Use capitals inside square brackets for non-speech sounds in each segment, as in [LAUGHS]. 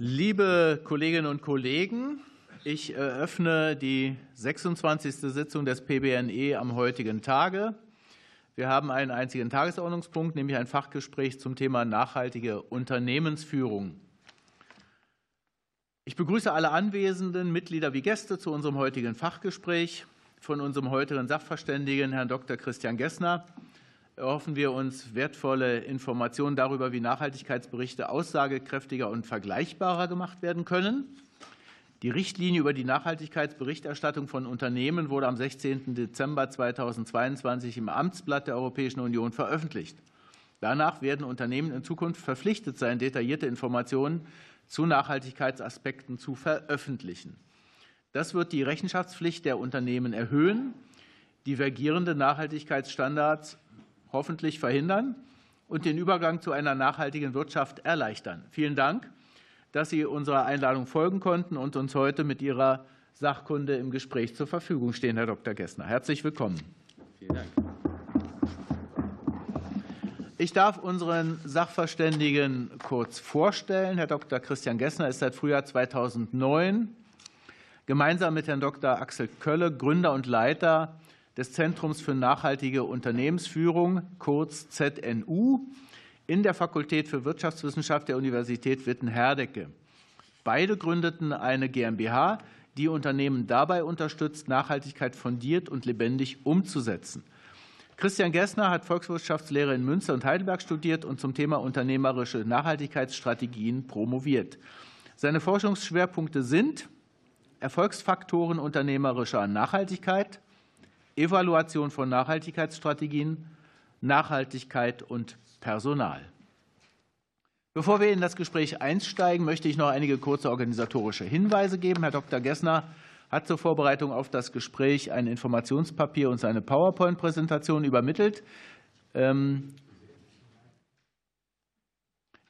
Liebe Kolleginnen und Kollegen, ich eröffne die 26. Sitzung des PBNE am heutigen Tage. Wir haben einen einzigen Tagesordnungspunkt, nämlich ein Fachgespräch zum Thema nachhaltige Unternehmensführung. Ich begrüße alle anwesenden Mitglieder wie Gäste zu unserem heutigen Fachgespräch. Von unserem heutigen Sachverständigen, Herrn Dr. Christian Gessner, erhoffen wir uns wertvolle Informationen darüber, wie Nachhaltigkeitsberichte aussagekräftiger und vergleichbarer gemacht werden können. Die Richtlinie über die Nachhaltigkeitsberichterstattung von Unternehmen wurde am 16. Dezember 2022 im Amtsblatt der Europäischen Union veröffentlicht. Danach werden Unternehmen in Zukunft verpflichtet sein, detaillierte Informationen zu Nachhaltigkeitsaspekten zu veröffentlichen. Das wird die Rechenschaftspflicht der Unternehmen erhöhen, divergierende Nachhaltigkeitsstandards hoffentlich verhindern und den Übergang zu einer nachhaltigen Wirtschaft erleichtern. Vielen Dank, dass Sie unserer Einladung folgen konnten und uns heute mit Ihrer Sachkunde im Gespräch zur Verfügung stehen, Herr Dr. Gessner. Herzlich willkommen. Vielen Dank. Ich darf unseren Sachverständigen kurz vorstellen. Herr Dr. Christian Gessner ist seit Frühjahr 2009 gemeinsam mit Herrn Dr. Axel Kölle Gründer und Leiter des Zentrums für nachhaltige Unternehmensführung, kurz ZNU, in der Fakultät für Wirtschaftswissenschaft der Universität Witten-Herdecke. Beide gründeten eine GmbH, die Unternehmen dabei unterstützt, Nachhaltigkeit fundiert und lebendig umzusetzen. Christian Gessner hat Volkswirtschaftslehre in Münster und Heidelberg studiert und zum Thema unternehmerische Nachhaltigkeitsstrategien promoviert. Seine Forschungsschwerpunkte sind Erfolgsfaktoren unternehmerischer Nachhaltigkeit, Evaluation von Nachhaltigkeitsstrategien, Nachhaltigkeit und Personal. Bevor wir in das Gespräch einsteigen, möchte ich noch einige kurze organisatorische Hinweise geben. Herr Dr. Gessner hat zur Vorbereitung auf das Gespräch ein Informationspapier und seine PowerPoint-Präsentation übermittelt.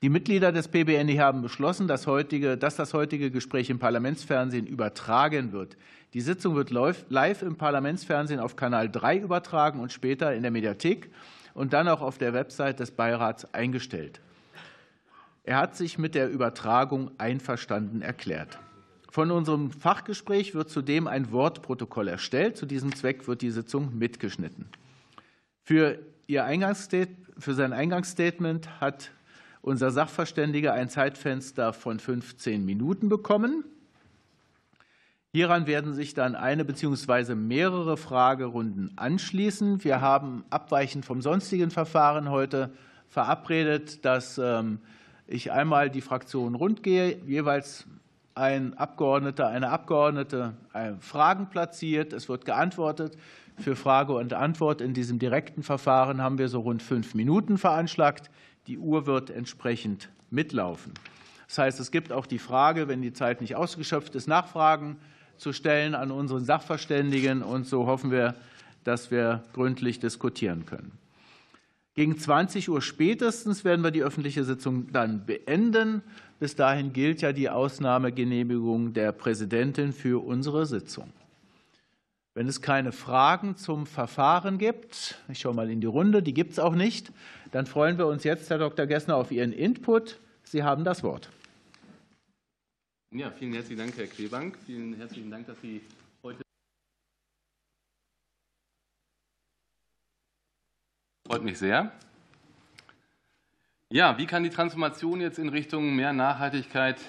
Die Mitglieder des PBNI haben beschlossen, dass, heutige, dass das heutige Gespräch im Parlamentsfernsehen übertragen wird. Die Sitzung wird live im Parlamentsfernsehen auf Kanal 3 übertragen und später in der Mediathek und dann auch auf der Website des Beirats eingestellt. Er hat sich mit der Übertragung einverstanden erklärt. Von unserem Fachgespräch wird zudem ein Wortprotokoll erstellt. Zu diesem Zweck wird die Sitzung mitgeschnitten. Für, Ihr für sein Eingangsstatement hat unser Sachverständiger ein Zeitfenster von 15 Minuten bekommen. Hieran werden sich dann eine bzw. mehrere Fragerunden anschließen. Wir haben abweichend vom sonstigen Verfahren heute verabredet, dass ähm, ich einmal die Fraktionen rundgehe, jeweils ein Abgeordneter, eine Abgeordnete äh, Fragen platziert. Es wird geantwortet. Für Frage und Antwort in diesem direkten Verfahren haben wir so rund fünf Minuten veranschlagt. Die Uhr wird entsprechend mitlaufen. Das heißt, es gibt auch die Frage, wenn die Zeit nicht ausgeschöpft ist, Nachfragen zu stellen an unseren Sachverständigen. Und so hoffen wir, dass wir gründlich diskutieren können. Gegen 20 Uhr spätestens werden wir die öffentliche Sitzung dann beenden. Bis dahin gilt ja die Ausnahmegenehmigung der Präsidentin für unsere Sitzung. Wenn es keine Fragen zum Verfahren gibt, ich schaue mal in die Runde, die gibt es auch nicht, dann freuen wir uns jetzt, Herr Dr. Gessner, auf Ihren Input. Sie haben das Wort. Ja, vielen herzlichen Dank, Herr Klebank. Vielen herzlichen Dank, dass Sie heute. Freut mich sehr. Ja, wie kann die Transformation jetzt in Richtung mehr Nachhaltigkeit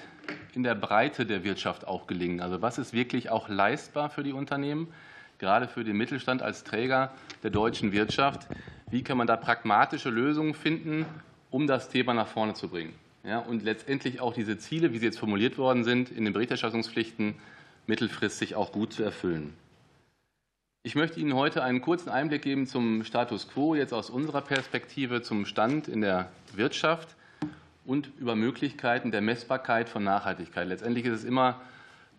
in der Breite der Wirtschaft auch gelingen? Also was ist wirklich auch leistbar für die Unternehmen? Gerade für den Mittelstand als Träger der deutschen Wirtschaft. Wie kann man da pragmatische Lösungen finden, um das Thema nach vorne zu bringen? Ja, und letztendlich auch diese Ziele, wie sie jetzt formuliert worden sind, in den Berichterstattungspflichten mittelfristig auch gut zu erfüllen. Ich möchte Ihnen heute einen kurzen Einblick geben zum Status quo, jetzt aus unserer Perspektive zum Stand in der Wirtschaft und über Möglichkeiten der Messbarkeit von Nachhaltigkeit. Letztendlich ist es immer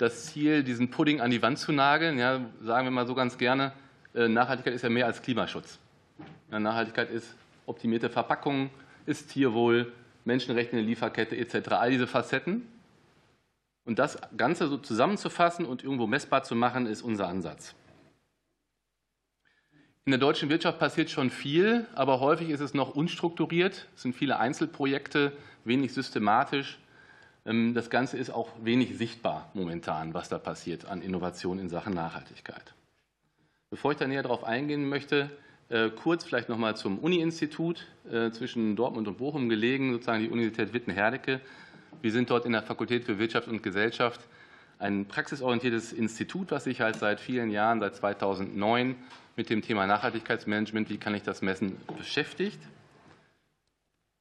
das Ziel, diesen Pudding an die Wand zu nageln. Ja, sagen wir mal so ganz gerne, äh, Nachhaltigkeit ist ja mehr als Klimaschutz. Ja, Nachhaltigkeit ist optimierte Verpackung, ist Tierwohl, Menschenrechte in der Lieferkette etc. All diese Facetten. Und das Ganze so zusammenzufassen und irgendwo messbar zu machen, ist unser Ansatz. In der deutschen Wirtschaft passiert schon viel, aber häufig ist es noch unstrukturiert. Es sind viele Einzelprojekte, wenig systematisch das Ganze ist auch wenig sichtbar momentan, was da passiert an Innovation in Sachen Nachhaltigkeit. Bevor ich da näher darauf eingehen möchte, äh, kurz vielleicht noch mal zum Uni-Institut äh, zwischen Dortmund und Bochum gelegen, sozusagen die Universität Witten-Herdecke. Wir sind dort in der Fakultät für Wirtschaft und Gesellschaft ein praxisorientiertes Institut, was sich halt seit vielen Jahren, seit 2009, mit dem Thema Nachhaltigkeitsmanagement, wie kann ich das messen, beschäftigt.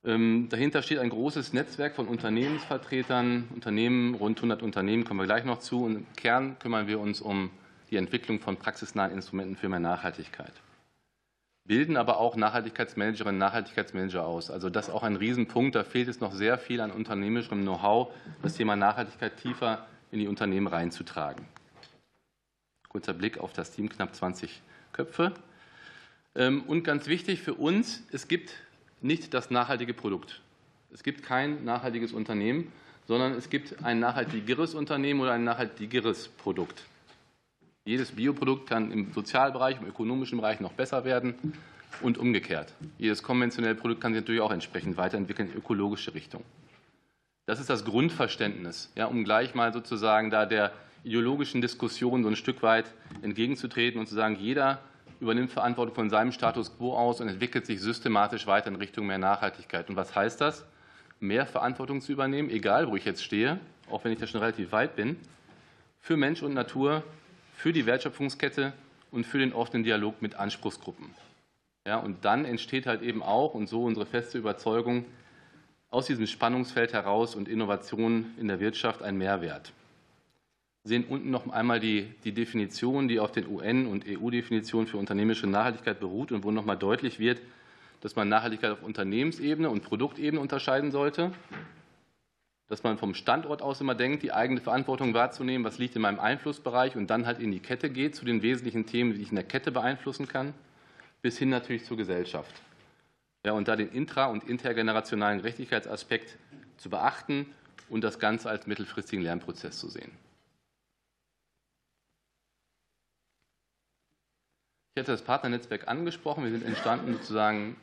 Ähm, dahinter steht ein großes Netzwerk von Unternehmensvertretern, Unternehmen, rund 100 Unternehmen, kommen wir gleich noch zu. Und im Kern kümmern wir uns um die Entwicklung von praxisnahen Instrumenten für mehr Nachhaltigkeit. Bilden aber auch Nachhaltigkeitsmanagerinnen und Nachhaltigkeitsmanager aus. Also das ist auch ein Riesenpunkt. Da fehlt es noch sehr viel an unternehmerischem Know-how, das Thema Nachhaltigkeit tiefer in die Unternehmen reinzutragen. Kurzer Blick auf das Team, knapp 20 Köpfe. Ähm, und ganz wichtig für uns, es gibt nicht das nachhaltige Produkt. Es gibt kein nachhaltiges Unternehmen, sondern es gibt ein nachhaltigeres Unternehmen oder ein nachhaltigeres Produkt. Jedes Bioprodukt kann im Sozialbereich, im ökonomischen Bereich noch besser werden und umgekehrt. Jedes konventionelle Produkt kann sich natürlich auch entsprechend weiterentwickeln in ökologische Richtung. Das ist das Grundverständnis, ja, um gleich mal sozusagen da der ideologischen Diskussion so ein Stück weit entgegenzutreten und zu sagen, jeder übernimmt Verantwortung von seinem Status quo aus und entwickelt sich systematisch weiter in Richtung mehr Nachhaltigkeit. Und was heißt das? Mehr Verantwortung zu übernehmen, egal wo ich jetzt stehe, auch wenn ich da schon relativ weit bin, für Mensch und Natur, für die Wertschöpfungskette und für den offenen Dialog mit Anspruchsgruppen. Ja, und dann entsteht halt eben auch, und so unsere feste Überzeugung, aus diesem Spannungsfeld heraus und Innovation in der Wirtschaft ein Mehrwert. Sehen unten noch einmal die, die Definition, die auf den UN- und EU-Definitionen für unternehmerische Nachhaltigkeit beruht und wo noch mal deutlich wird, dass man Nachhaltigkeit auf Unternehmensebene und Produktebene unterscheiden sollte, dass man vom Standort aus immer denkt, die eigene Verantwortung wahrzunehmen, was liegt in meinem Einflussbereich und dann halt in die Kette geht zu den wesentlichen Themen, die ich in der Kette beeinflussen kann, bis hin natürlich zur Gesellschaft. Ja, und da den intra- und intergenerationalen Gerechtigkeitsaspekt zu beachten und das Ganze als mittelfristigen Lernprozess zu sehen. Ich hatte das Partnernetzwerk angesprochen. Wir sind entstanden sozusagen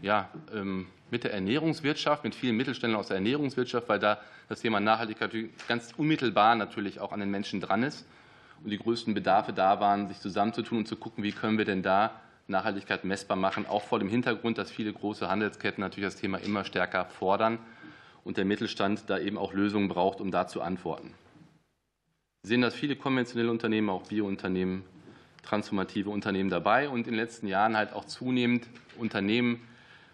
ja, ähm, mit der Ernährungswirtschaft, mit vielen Mittelständlern aus der Ernährungswirtschaft, weil da das Thema Nachhaltigkeit ganz unmittelbar natürlich auch an den Menschen dran ist und die größten Bedarfe da waren, sich zusammenzutun und zu gucken, wie können wir denn da Nachhaltigkeit messbar machen, auch vor dem Hintergrund, dass viele große Handelsketten natürlich das Thema immer stärker fordern und der Mittelstand da eben auch Lösungen braucht, um da zu antworten. Wir sehen, dass viele konventionelle Unternehmen, auch Biounternehmen, transformative Unternehmen dabei und in den letzten Jahren halt auch zunehmend Unternehmen,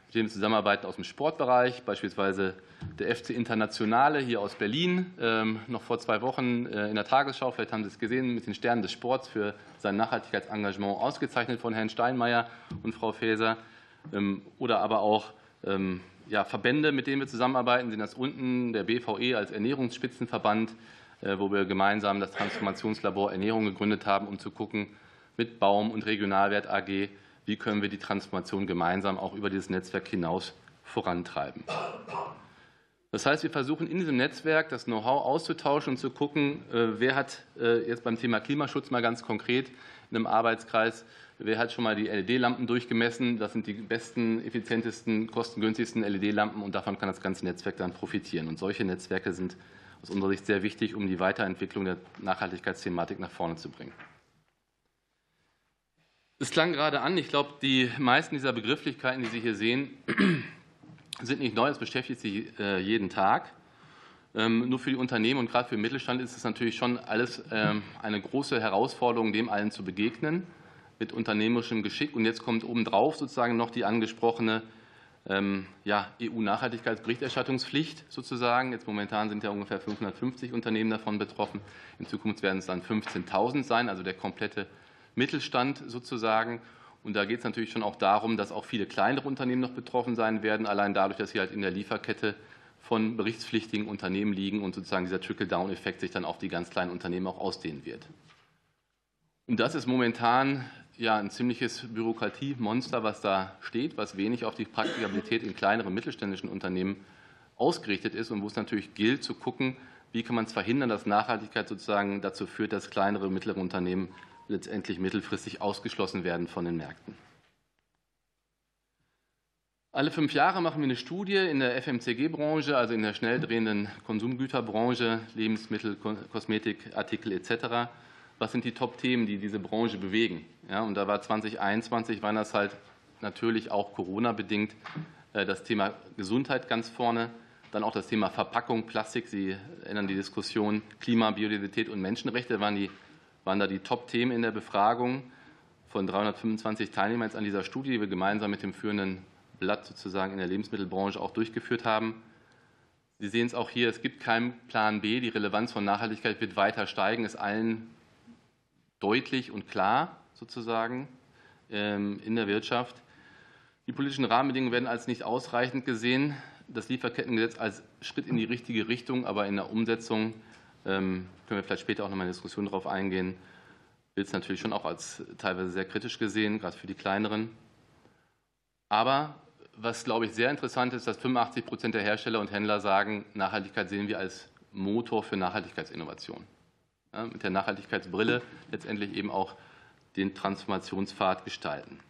mit denen wir zusammenarbeiten aus dem Sportbereich, beispielsweise der FC Internationale hier aus Berlin, ähm, noch vor zwei Wochen äh, in der Tagesschau, vielleicht haben Sie es gesehen, mit den Sternen des Sports für sein Nachhaltigkeitsengagement ausgezeichnet von Herrn Steinmeier und Frau Faeser. Ähm, oder aber auch ähm, ja, Verbände, mit denen wir zusammenarbeiten, sind das unten der BVE als Ernährungsspitzenverband, äh, wo wir gemeinsam das Transformationslabor Ernährung gegründet haben, um zu gucken, mit Baum und Regionalwert AG, wie können wir die Transformation gemeinsam auch über dieses Netzwerk hinaus vorantreiben. Das heißt, wir versuchen in diesem Netzwerk das Know-how auszutauschen und zu gucken, äh, wer hat äh, jetzt beim Thema Klimaschutz mal ganz konkret in einem Arbeitskreis, wer hat schon mal die LED-Lampen durchgemessen? Das sind die besten, effizientesten, kostengünstigsten LED-Lampen und davon kann das ganze Netzwerk dann profitieren. Und solche Netzwerke sind aus unserer Sicht sehr wichtig, um die Weiterentwicklung der Nachhaltigkeitsthematik nach vorne zu bringen. Es klang gerade an, ich glaube, die meisten dieser Begrifflichkeiten, die Sie hier sehen, [CLEARS THROAT] sind nicht neu, das beschäftigt Sie äh, jeden Tag. Ähm, nur für die Unternehmen und gerade für den Mittelstand ist es natürlich schon alles ähm, eine große Herausforderung, dem allen zu begegnen, mit unternehmerischem Geschick. Und jetzt kommt obendrauf sozusagen noch die angesprochene ähm, ja, EU-Nachhaltigkeitsberichterstattungspflicht sozusagen. Jetzt momentan sind ja ungefähr 550 Unternehmen davon betroffen. In Zukunft werden es dann 15.000 sein, also der komplette Mittelstand sozusagen. Und da geht es natürlich schon auch darum, dass auch viele kleinere Unternehmen noch betroffen sein werden, allein dadurch, dass sie halt in der Lieferkette von berichtspflichtigen Unternehmen liegen und sozusagen dieser Trickle-Down-Effekt sich dann auf die ganz kleinen Unternehmen auch ausdehnen wird. Und das ist momentan ja ein ziemliches Bürokratiemonster, was da steht, was wenig auf die Praktikabilität in kleineren mittelständischen Unternehmen ausgerichtet ist und wo es natürlich gilt zu gucken, wie kann man es verhindern, dass Nachhaltigkeit sozusagen dazu führt, dass kleinere und mittlere Unternehmen letztendlich mittelfristig ausgeschlossen werden von den Märkten. Alle fünf Jahre machen wir eine Studie in der FMCG-Branche, also in der schnell drehenden Konsumgüterbranche, Lebensmittel, Kosmetikartikel etc. Was sind die Top-Themen, die diese Branche bewegen? Ja, und da war 2021, waren das halt natürlich auch Corona-bedingt äh, das Thema Gesundheit ganz vorne, dann auch das Thema Verpackung, Plastik. Sie erinnern die Diskussion Klima, Biodiversität und Menschenrechte waren, die, waren da die Top-Themen in der Befragung von 325 Teilnehmern an dieser Studie, die wir gemeinsam mit dem führenden Blatt sozusagen in der Lebensmittelbranche auch durchgeführt haben. Sie sehen es auch hier, es gibt keinen Plan B. Die Relevanz von Nachhaltigkeit wird weiter steigen, ist allen deutlich und klar sozusagen ähm, in der Wirtschaft. Die politischen Rahmenbedingungen werden als nicht ausreichend gesehen. Das Lieferkettengesetz als Schritt in die richtige Richtung, aber in der Umsetzung können wir vielleicht später auch noch mal in Diskussion darauf eingehen, wird es natürlich schon auch als teilweise sehr kritisch gesehen, gerade für die kleineren. Aber was, glaube ich, sehr interessant ist, dass 85 Prozent der Hersteller und Händler sagen, Nachhaltigkeit sehen wir als Motor für Nachhaltigkeitsinnovation. Ja, mit der Nachhaltigkeitsbrille letztendlich eben auch den Transformationspfad gestalten.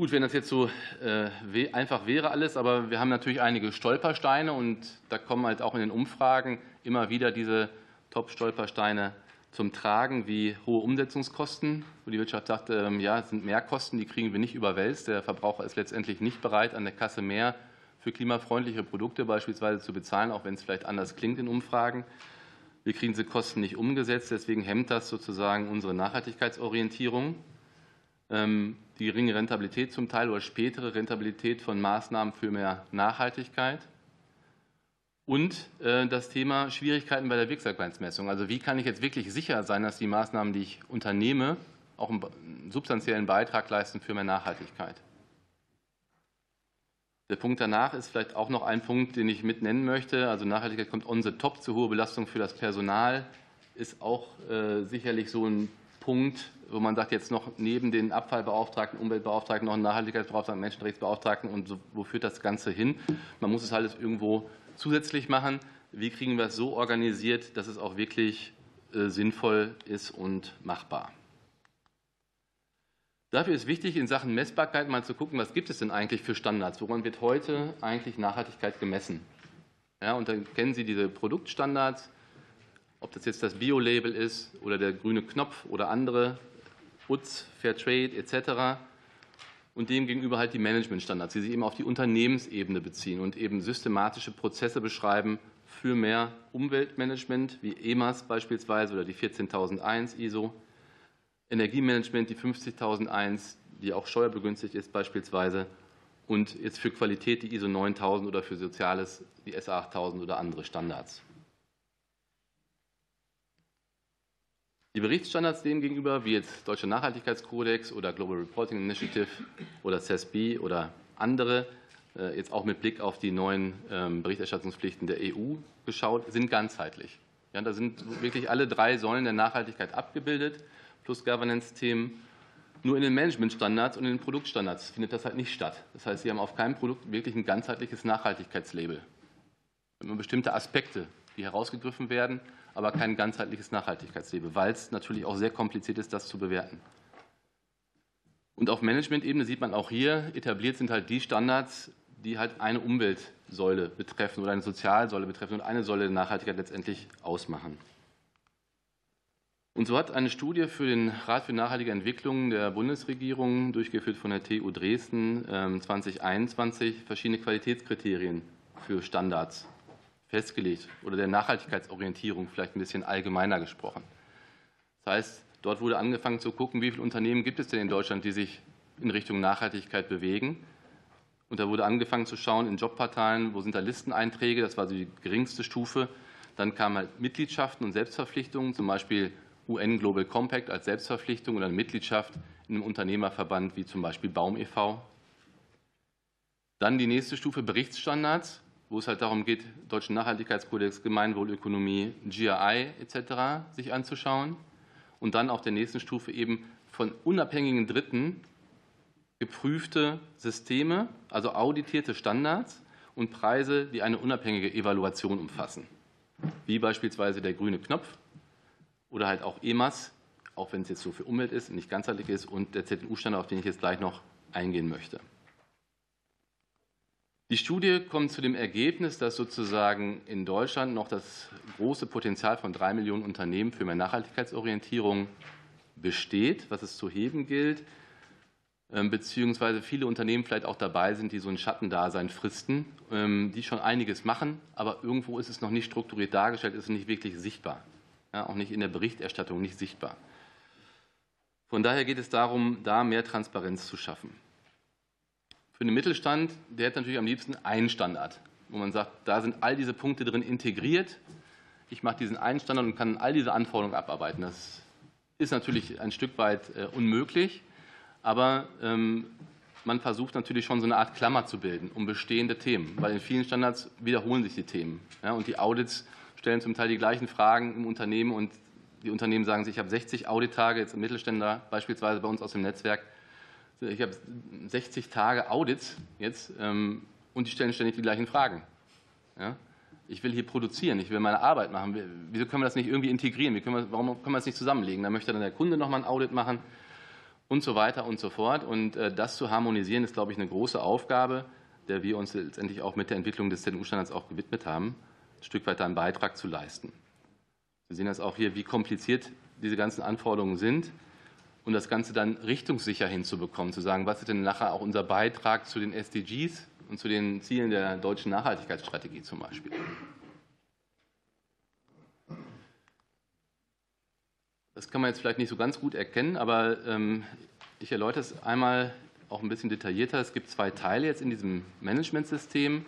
Gut, wenn das jetzt so äh, einfach wäre alles, aber wir haben natürlich einige Stolpersteine und da kommen halt auch in den Umfragen immer wieder diese Top-Stolpersteine zum Tragen wie hohe Umsetzungskosten, wo die Wirtschaft sagt, ähm, ja, es sind Mehrkosten, die kriegen wir nicht überwälzt. Der Verbraucher ist letztendlich nicht bereit, an der Kasse mehr für klimafreundliche Produkte beispielsweise zu bezahlen, auch wenn es vielleicht anders klingt in Umfragen. Wir kriegen diese Kosten nicht umgesetzt, deswegen hemmt das sozusagen unsere Nachhaltigkeitsorientierung. Ähm, die geringe Rentabilität zum Teil oder spätere Rentabilität von Maßnahmen für mehr Nachhaltigkeit. Und äh, das Thema Schwierigkeiten bei der Wirksamkeitsmessung. Also wie kann ich jetzt wirklich sicher sein, dass die Maßnahmen, die ich unternehme, auch einen substanziellen Beitrag leisten für mehr Nachhaltigkeit? Der Punkt danach ist vielleicht auch noch ein Punkt, den ich mit nennen möchte. Also Nachhaltigkeit kommt on the top, zu hohe Belastung für das Personal ist auch äh, sicherlich so ein Punkt, wo man sagt, jetzt noch neben den Abfallbeauftragten, Umweltbeauftragten noch einen Nachhaltigkeitsbeauftragten, Menschenrechtsbeauftragten und so, wo führt das Ganze hin? Man muss es halt irgendwo zusätzlich machen? Wie kriegen wir es so organisiert, dass es auch wirklich äh, sinnvoll ist und machbar? Dafür ist wichtig, in Sachen Messbarkeit mal zu gucken, was gibt es denn eigentlich für Standards? Woran wird heute eigentlich Nachhaltigkeit gemessen? Ja, und dann kennen Sie diese Produktstandards, ob das jetzt das Bio-Label ist oder der grüne Knopf oder andere, UTZ, Fairtrade etc und demgegenüber halt die Managementstandards, die sich eben auf die Unternehmensebene beziehen und eben systematische Prozesse beschreiben für mehr Umweltmanagement, wie EMAS beispielsweise oder die 14001 ISO, Energiemanagement, die 50001, die auch steuerbegünstigt ist beispielsweise, und jetzt für Qualität die ISO 9000 oder für Soziales die SA 8000 oder andere Standards. Die Berichtsstandards demgegenüber, wie jetzt Deutscher Nachhaltigkeitskodex oder Global Reporting Initiative oder CESB oder andere, äh, jetzt auch mit Blick auf die neuen ähm, Berichterstattungspflichten der EU geschaut, sind ganzheitlich. Ja, da sind wirklich alle drei Säulen der Nachhaltigkeit abgebildet, plus Governance-Themen. Nur in den Managementstandards und in den Produktstandards findet das halt nicht statt. Das heißt, Sie haben auf keinem Produkt wirklich ein ganzheitliches Nachhaltigkeitslabel. Immer bestimmte Aspekte, die herausgegriffen werden, aber kein ganzheitliches Nachhaltigkeitslabel, weil es natürlich auch sehr kompliziert ist, das zu bewerten. Und auf Management-Ebene sieht man auch hier, etabliert sind halt die Standards, die halt eine Umweltsäule betreffen oder eine Sozialsäule betreffen und eine Säule der Nachhaltigkeit letztendlich ausmachen. Und so hat eine Studie für den Rat für nachhaltige Entwicklung der Bundesregierung, durchgeführt von der TU Dresden 2021, ähm, verschiedene Qualitätskriterien für Standards festgelegt oder der Nachhaltigkeitsorientierung vielleicht ein bisschen allgemeiner gesprochen. Das heißt, dort wurde angefangen zu gucken, wie viele Unternehmen gibt es denn in Deutschland, die sich in Richtung Nachhaltigkeit bewegen. Und da wurde angefangen zu schauen in Jobportalen, wo sind da Listeneinträge, das war die geringste Stufe. Dann kamen halt Mitgliedschaften und Selbstverpflichtungen, zum Beispiel UN Global Compact als Selbstverpflichtung oder eine Mitgliedschaft in einem Unternehmerverband wie zum Beispiel Baum e.V. Dann die nächste Stufe Berichtsstandards wo es halt darum geht, Deutschen Nachhaltigkeitskodex, Gemeinwohlökonomie, GRI etc. sich anzuschauen und dann auf der nächsten Stufe eben von unabhängigen Dritten geprüfte Systeme, also auditierte Standards und Preise, die eine unabhängige Evaluation umfassen, wie beispielsweise der grüne Knopf oder halt auch EMAS, auch wenn es jetzt so für Umwelt ist, nicht ganzheitlich ist, und der ZNU-Standard, auf den ich jetzt gleich noch eingehen möchte. Die Studie kommt zu dem Ergebnis, dass sozusagen in Deutschland noch das große Potenzial von drei Millionen Unternehmen für mehr Nachhaltigkeitsorientierung besteht, was es zu heben gilt, ähm, beziehungsweise viele Unternehmen vielleicht auch dabei sind, die so ein Schattendasein fristen, ähm, die schon einiges machen, aber irgendwo ist es noch nicht strukturiert dargestellt, ist es nicht wirklich sichtbar, ja, auch nicht in der Berichterstattung nicht sichtbar. Von daher geht es darum, da mehr Transparenz zu schaffen. Für den Mittelstand, der hat natürlich am liebsten einen Standard, wo man sagt, da sind all diese Punkte drin integriert. Ich mache diesen einen Standard und kann all diese Anforderungen abarbeiten. Das ist natürlich ein Stück weit äh, unmöglich, aber ähm, man versucht natürlich schon so eine Art Klammer zu bilden um bestehende Themen, weil in vielen Standards wiederholen sich die Themen. Und die Audits stellen zum Teil die gleichen Fragen im Unternehmen und die Unternehmen sagen sich, ich habe 60 Audittage, jetzt im Mittelständler beispielsweise bei uns aus dem Netzwerk, ich habe 60 Tage Audits jetzt ähm, und die stellen ständig die gleichen Fragen. Ja? Ich will hier produzieren, ich will meine Arbeit machen. Wieso können wir das nicht irgendwie integrieren? Wie können wir, warum können wir das nicht zusammenlegen? Da möchte dann der Kunde nochmal ein Audit machen und so weiter und so fort. Und äh, das zu harmonisieren, ist, glaube ich, eine große Aufgabe, der wir uns letztendlich auch mit der Entwicklung des ZNU-Standards auch gewidmet haben, ein Stück weit einen Beitrag zu leisten. Sie sehen das auch hier, wie kompliziert diese ganzen Anforderungen sind und das Ganze dann richtungssicher hinzubekommen, zu sagen, was ist denn nachher auch unser Beitrag zu den SDGs und zu den Zielen der deutschen Nachhaltigkeitsstrategie zum Beispiel. Das kann man jetzt vielleicht nicht so ganz gut erkennen, aber ähm, ich erläutere es einmal auch ein bisschen detaillierter. Es gibt zwei Teile jetzt in diesem Managementsystem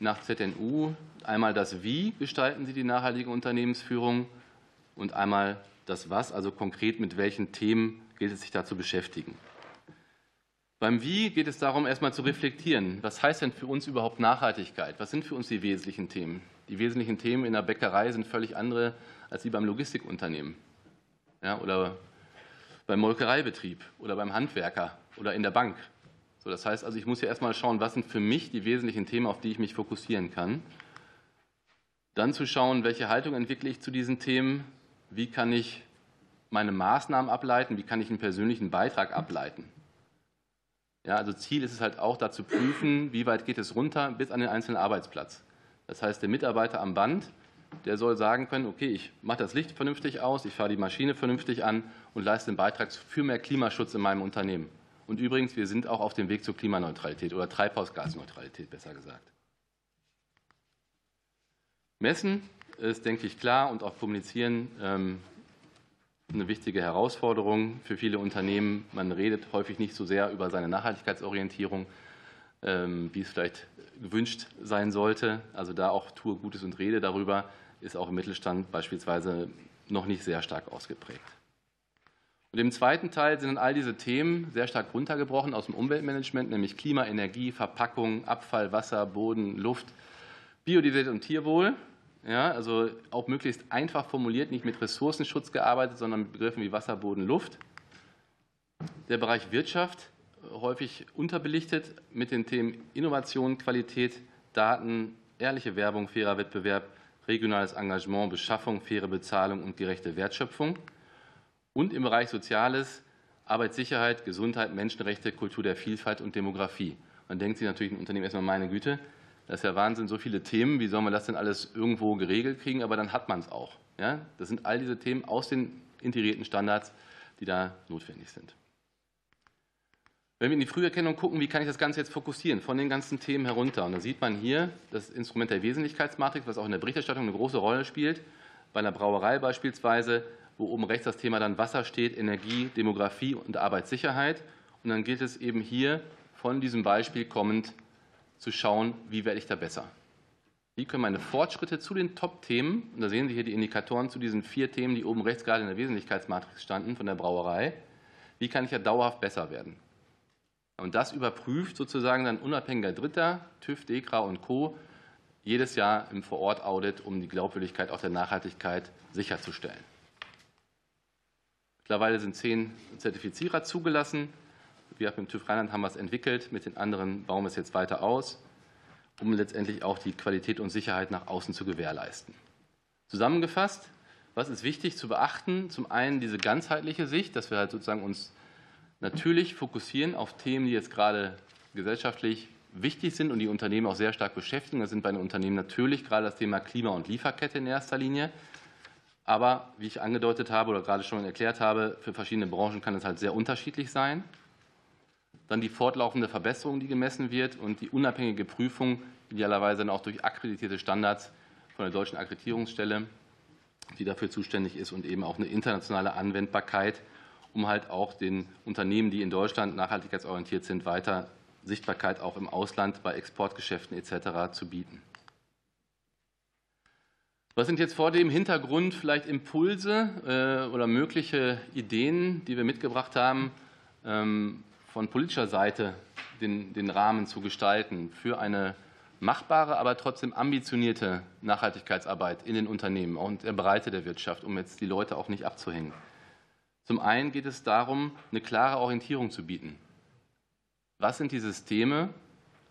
nach ZNU. Einmal das Wie gestalten Sie die nachhaltige Unternehmensführung und einmal das Was, also konkret mit welchen Themen gilt es sich da zu beschäftigen. Beim Wie geht es darum, erstmal zu reflektieren. Was heißt denn für uns überhaupt Nachhaltigkeit? Was sind für uns die wesentlichen Themen? Die wesentlichen Themen in der Bäckerei sind völlig andere als die beim Logistikunternehmen ja, oder beim Molkereibetrieb oder beim Handwerker oder in der Bank. So, das heißt also, ich muss ja erstmal schauen, was sind für mich die wesentlichen Themen, auf die ich mich fokussieren kann. Dann zu schauen, welche Haltung entwickle ich zu diesen Themen, wie kann ich meine Maßnahmen ableiten, wie kann ich einen persönlichen Beitrag ableiten. Ja, also Ziel ist es halt auch, da zu prüfen, wie weit geht es runter bis an den einzelnen Arbeitsplatz. Das heißt, der Mitarbeiter am Band, der soll sagen können, okay, ich mache das Licht vernünftig aus, ich fahre die Maschine vernünftig an und leiste einen Beitrag für mehr Klimaschutz in meinem Unternehmen. Und übrigens, wir sind auch auf dem Weg zur Klimaneutralität oder Treibhausgasneutralität, besser gesagt. Messen ist, denke ich, klar und auch kommunizieren ähm, eine wichtige Herausforderung für viele Unternehmen. Man redet häufig nicht so sehr über seine Nachhaltigkeitsorientierung, ähm, wie es vielleicht gewünscht sein sollte. Also da auch tue Gutes und rede darüber, ist auch im Mittelstand beispielsweise noch nicht sehr stark ausgeprägt. Und im zweiten Teil sind dann all diese Themen sehr stark runtergebrochen aus dem Umweltmanagement, nämlich Klima, Energie, Verpackung, Abfall, Wasser, Boden, Luft, Biodiversität und Tierwohl. Ja, also auch möglichst einfach formuliert, nicht mit Ressourcenschutz gearbeitet, sondern mit Begriffen wie Wasser, Boden, Luft. Der Bereich Wirtschaft, häufig unterbelichtet mit den Themen Innovation, Qualität, Daten, ehrliche Werbung, fairer Wettbewerb, regionales Engagement, Beschaffung, faire Bezahlung und gerechte Wertschöpfung. Und im Bereich Soziales, Arbeitssicherheit, Gesundheit, Menschenrechte, Kultur der Vielfalt und Demografie. Man denkt sich natürlich im Unternehmen erstmal, meine Güte, das ist ja Wahnsinn, so viele Themen, wie soll man das denn alles irgendwo geregelt kriegen? Aber dann hat man es auch. Ja? Das sind all diese Themen aus den integrierten Standards, die da notwendig sind. Wenn wir in die Früherkennung gucken, wie kann ich das Ganze jetzt fokussieren, von den ganzen Themen herunter? Und da sieht man hier das Instrument der Wesentlichkeitsmatrix, was auch in der Berichterstattung eine große Rolle spielt. Bei einer Brauerei beispielsweise, wo oben rechts das Thema dann Wasser steht, Energie, Demografie und Arbeitssicherheit. Und dann gilt es eben hier von diesem Beispiel kommend zu schauen, wie werde ich da besser. Wie können meine Fortschritte zu den Top-Themen, und da sehen Sie hier die Indikatoren zu diesen vier Themen, die oben rechts gerade in der Wesentlichkeitsmatrix standen von der Brauerei, wie kann ich ja dauerhaft besser werden? Und das überprüft sozusagen dann unabhängiger Dritter, TÜV, DEKRA und Co. jedes Jahr im Vorort-Audit, um die Glaubwürdigkeit auch der Nachhaltigkeit sicherzustellen. Mittlerweile sind zehn Zertifizierer zugelassen. Wir mit dem TÜV Rheinland haben wir entwickelt, mit den anderen bauen wir es jetzt weiter aus, um letztendlich auch die Qualität und Sicherheit nach außen zu gewährleisten. Zusammengefasst, was ist wichtig zu beachten? Zum einen diese ganzheitliche Sicht, dass wir halt sozusagen uns natürlich fokussieren auf Themen, die jetzt gerade gesellschaftlich wichtig sind und die Unternehmen auch sehr stark beschäftigen. Das sind bei den Unternehmen natürlich gerade das Thema Klima- und Lieferkette in erster Linie. Aber wie ich angedeutet habe oder gerade schon erklärt habe, für verschiedene Branchen kann es halt sehr unterschiedlich sein. Dann die fortlaufende Verbesserung, die gemessen wird und die unabhängige Prüfung, idealerweise dann auch durch akkreditierte Standards von der deutschen Akkreditierungsstelle, die dafür zuständig ist und eben auch eine internationale Anwendbarkeit, um halt auch den Unternehmen, die in Deutschland nachhaltigkeitsorientiert sind, weiter Sichtbarkeit auch im Ausland bei Exportgeschäften etc. zu bieten. Was sind jetzt vor dem Hintergrund vielleicht Impulse äh, oder mögliche Ideen, die wir mitgebracht haben, ähm, von politischer Seite den, den Rahmen zu gestalten für eine machbare, aber trotzdem ambitionierte Nachhaltigkeitsarbeit in den Unternehmen und der Breite der Wirtschaft, um jetzt die Leute auch nicht abzuhängen? Zum einen geht es darum, eine klare Orientierung zu bieten. Was sind die Systeme,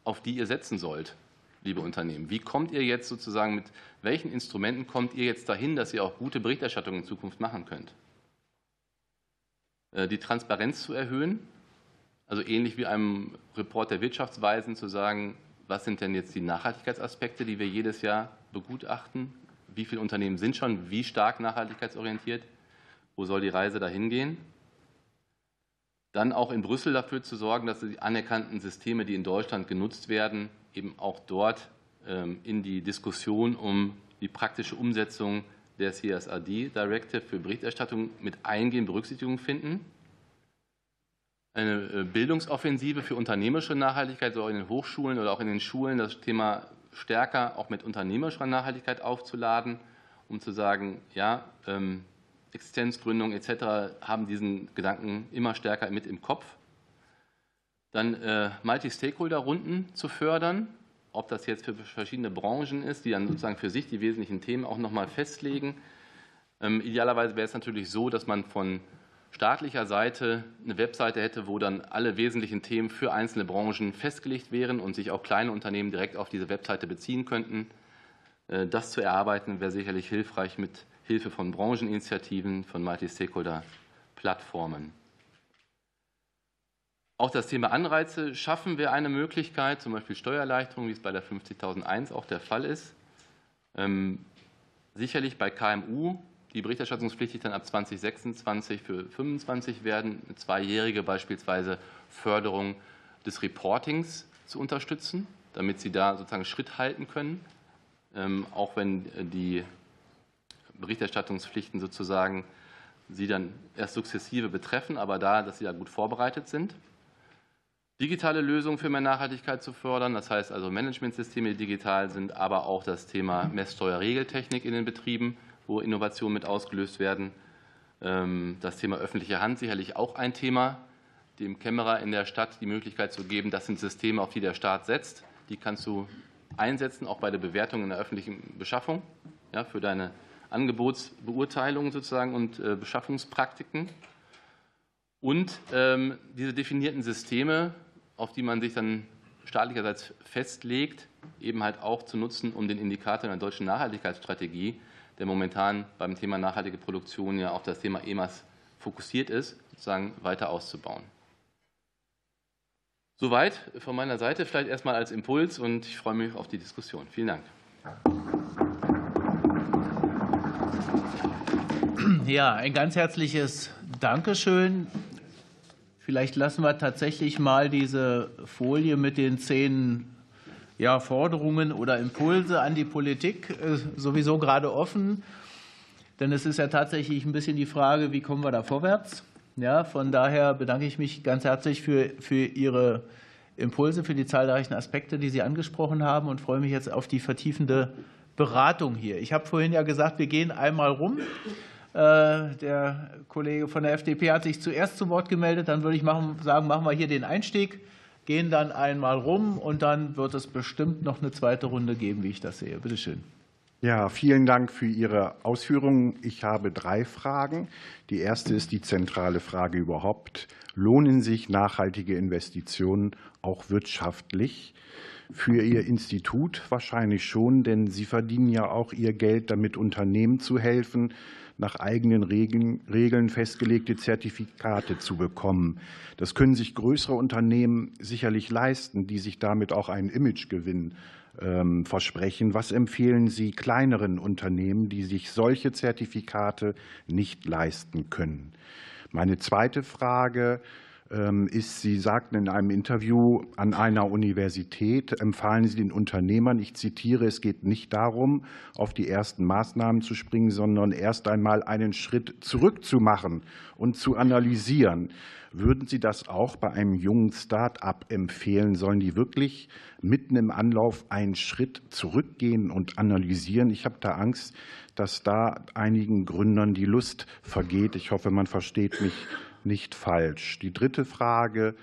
auf die ihr setzen sollt, liebe Unternehmen? Wie kommt ihr jetzt sozusagen mit welchen Instrumenten kommt ihr jetzt dahin, dass ihr auch gute Berichterstattung in Zukunft machen könnt? Äh, die Transparenz zu erhöhen, also ähnlich wie einem Report der Wirtschaftsweisen zu sagen, was sind denn jetzt die Nachhaltigkeitsaspekte, die wir jedes Jahr begutachten? Wie viele Unternehmen sind schon wie stark nachhaltigkeitsorientiert? Wo soll die Reise dahin gehen? Dann auch in Brüssel dafür zu sorgen, dass die anerkannten Systeme, die in Deutschland genutzt werden, eben auch dort ähm, in die Diskussion um die praktische Umsetzung der CSRD Directive für Berichterstattung mit eingehen, Berücksichtigung finden. Eine äh, Bildungsoffensive für unternehmerische Nachhaltigkeit, so in den Hochschulen oder auch in den Schulen, das Thema stärker auch mit unternehmerischer Nachhaltigkeit aufzuladen, um zu sagen, ja, ähm, Existenzgründung etc. haben diesen Gedanken immer stärker mit im Kopf. Dann äh, Multi-Stakeholder-Runden zu fördern, ob das jetzt für verschiedene Branchen ist, die dann sozusagen für sich die wesentlichen Themen auch nochmal festlegen. Ähm, idealerweise wäre es natürlich so, dass man von staatlicher Seite eine Webseite hätte, wo dann alle wesentlichen Themen für einzelne Branchen festgelegt wären und sich auch kleine Unternehmen direkt auf diese Webseite beziehen könnten. Äh, das zu erarbeiten wäre sicherlich hilfreich mit Hilfe von Brancheninitiativen, von Multi-Stakeholder-Plattformen. Auch das Thema Anreize schaffen wir eine Möglichkeit, zum Beispiel Steuererleichterung, wie es bei der 50.001 auch der Fall ist. Ähm, sicherlich bei KMU, die berichterstattungspflichtig dann ab 2026 für 25 werden, eine zweijährige beispielsweise Förderung des Reportings zu unterstützen, damit sie da sozusagen Schritt halten können, ähm, auch wenn die Berichterstattungspflichten sozusagen sie dann erst sukzessive betreffen, aber da, dass sie da gut vorbereitet sind. Digitale Lösungen für mehr Nachhaltigkeit zu fördern, das heißt also Managementsysteme, die digital sind, aber auch das Thema Messsteuerregeltechnik in den Betrieben, wo Innovationen mit ausgelöst werden. Ähm, das Thema öffentliche Hand sicherlich auch ein Thema, dem Kämmerer in der Stadt die Möglichkeit zu geben, das sind Systeme, auf die der Staat setzt. Die kannst du einsetzen, auch bei der Bewertung in der öffentlichen Beschaffung, ja, für deine Angebotsbeurteilungen sozusagen und äh, Beschaffungspraktiken. Und ähm, diese definierten Systeme, auf die man sich dann staatlicherseits festlegt, eben halt auch zu nutzen, um den Indikator in der deutschen Nachhaltigkeitsstrategie, der momentan beim Thema nachhaltige Produktion ja auf das Thema EMAS fokussiert ist, sozusagen weiter auszubauen. Soweit von meiner Seite, vielleicht erstmal als Impuls und ich freue mich auf die Diskussion. Vielen Dank. Ja, ein ganz herzliches Dankeschön. Vielleicht lassen wir tatsächlich mal diese Folie mit den zehn ja, Forderungen oder Impulse an die Politik äh, sowieso gerade offen. Denn es ist ja tatsächlich ein bisschen die Frage, wie kommen wir da vorwärts? Ja, von daher bedanke ich mich ganz herzlich für, für Ihre Impulse, für die zahlreichen Aspekte, die Sie angesprochen haben und freue mich jetzt auf die vertiefende Beratung hier. Ich habe vorhin ja gesagt, wir gehen einmal rum. Äh, der Kollege von der FDP hat sich zuerst zu Wort gemeldet. Dann würde ich machen, sagen, machen wir hier den Einstieg, gehen dann einmal rum und dann wird es bestimmt noch eine zweite Runde geben, wie ich das sehe. Bitte schön. Ja, vielen Dank für Ihre Ausführungen. Ich habe drei Fragen. Die erste ist die zentrale Frage überhaupt. Lohnen sich nachhaltige Investitionen auch wirtschaftlich? Für Ihr Institut wahrscheinlich schon, denn Sie verdienen ja auch Ihr Geld damit, Unternehmen zu helfen, nach eigenen Regeln festgelegte Zertifikate zu bekommen. Das können sich größere Unternehmen sicherlich leisten, die sich damit auch einen Imagegewinn ähm, versprechen. Was empfehlen Sie kleineren Unternehmen, die sich solche Zertifikate nicht leisten können? Meine zweite Frage ist, Sie sagten in einem Interview an einer Universität, empfahlen Sie den Unternehmern, ich zitiere, es geht nicht darum, auf die ersten Maßnahmen zu springen, sondern erst einmal einen Schritt zurück zu machen und zu analysieren. Würden Sie das auch bei einem jungen Start-up empfehlen? Sollen die wirklich mitten im Anlauf einen Schritt zurückgehen und analysieren? Ich habe da Angst, dass da einigen Gründern die Lust vergeht. Ich hoffe, man versteht mich nicht falsch. Die dritte Frage,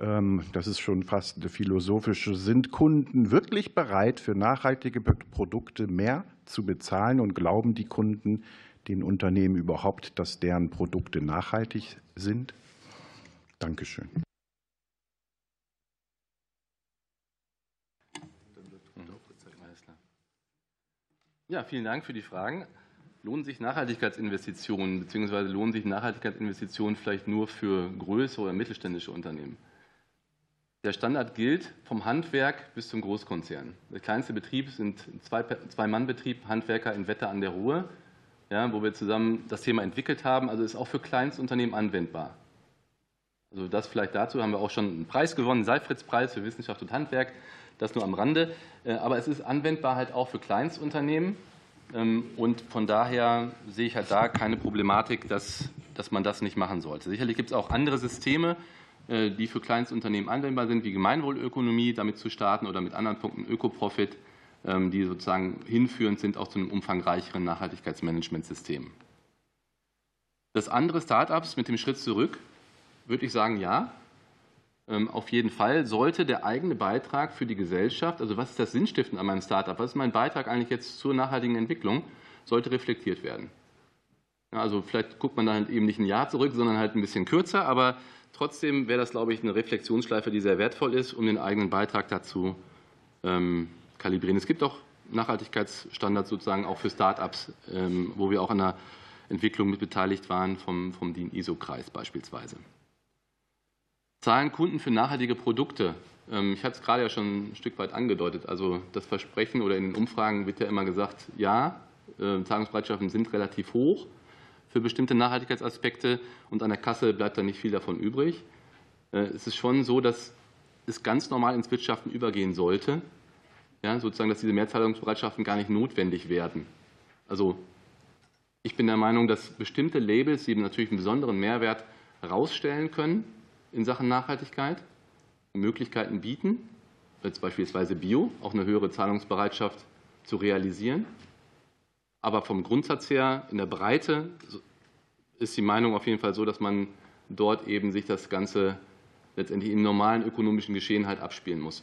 ähm, das ist schon fast eine philosophische, sind Kunden wirklich bereit, für nachhaltige Produkte mehr zu bezahlen und glauben die Kunden den Unternehmen überhaupt, dass deren Produkte nachhaltig sind? Dankeschön. Ja, vielen Dank für die Fragen. Lohnen sich Nachhaltigkeitsinvestitionen bzw. lohnen sich Nachhaltigkeitsinvestitionen vielleicht nur für größere oder mittelständische Unternehmen? Der Standard gilt vom Handwerk bis zum Großkonzern. Der kleinste Betrieb sind Zwei-Mann-Betrieb, Handwerker in Wetter an der Ruhr, ja, wo wir zusammen das Thema entwickelt haben. Also ist auch für Kleinstunternehmen anwendbar. Also das vielleicht dazu haben wir auch schon einen Preis gewonnen, Seifritz-Preis für Wissenschaft und Handwerk. Das nur am Rande. Äh, aber es ist anwendbar halt auch für Kleinstunternehmen. Ähm, und von daher sehe ich halt da keine Problematik, dass, dass man das nicht machen sollte. Sicherlich gibt es auch andere Systeme, äh, die für Kleinstunternehmen anwendbar sind, wie Gemeinwohlökonomie, damit zu starten oder mit anderen Punkten Ökoprofit, ähm, die sozusagen hinführend sind auch zu einem umfangreicheren Nachhaltigkeitsmanagementsystem. Das andere Startups mit dem Schritt zurück, würde ich sagen, ja. Ähm, auf jeden Fall sollte der eigene Beitrag für die Gesellschaft, also was ist das Sinnstiften an meinem Startup, was ist mein Beitrag eigentlich jetzt zur nachhaltigen Entwicklung, sollte reflektiert werden. Also vielleicht guckt man da halt eben nicht ein Jahr zurück, sondern halt ein bisschen kürzer, aber trotzdem wäre das, glaube ich, eine Reflexionsschleife, die sehr wertvoll ist, um den eigenen Beitrag dazu ähm, kalibrieren. Es gibt auch Nachhaltigkeitsstandards sozusagen auch für Startups, ähm, wo wir auch an der Entwicklung mit beteiligt waren, vom, vom DIN-ISO-Kreis beispielsweise. Zahlen Kunden für nachhaltige Produkte. Ähm, ich hatte es gerade ja schon ein Stück weit angedeutet. Also das Versprechen oder in den Umfragen wird ja immer gesagt, ja, äh, Zahlungsbereitschaften sind relativ hoch für bestimmte Nachhaltigkeitsaspekte und an der Kasse bleibt da nicht viel davon übrig. Äh, es ist schon so, dass es ganz normal ins Wirtschaften übergehen sollte, ja, sozusagen, dass diese Mehrzahlungsbereitschaften gar nicht notwendig werden. Also ich bin der Meinung, dass bestimmte Labels, die natürlich einen besonderen Mehrwert herausstellen können, in Sachen Nachhaltigkeit Möglichkeiten bieten, jetzt beispielsweise Bio, auch eine höhere Zahlungsbereitschaft zu realisieren. Aber vom Grundsatz her, in der Breite, ist die Meinung auf jeden Fall so, dass man dort eben sich das Ganze letztendlich im normalen ökonomischen Geschehen halt abspielen muss.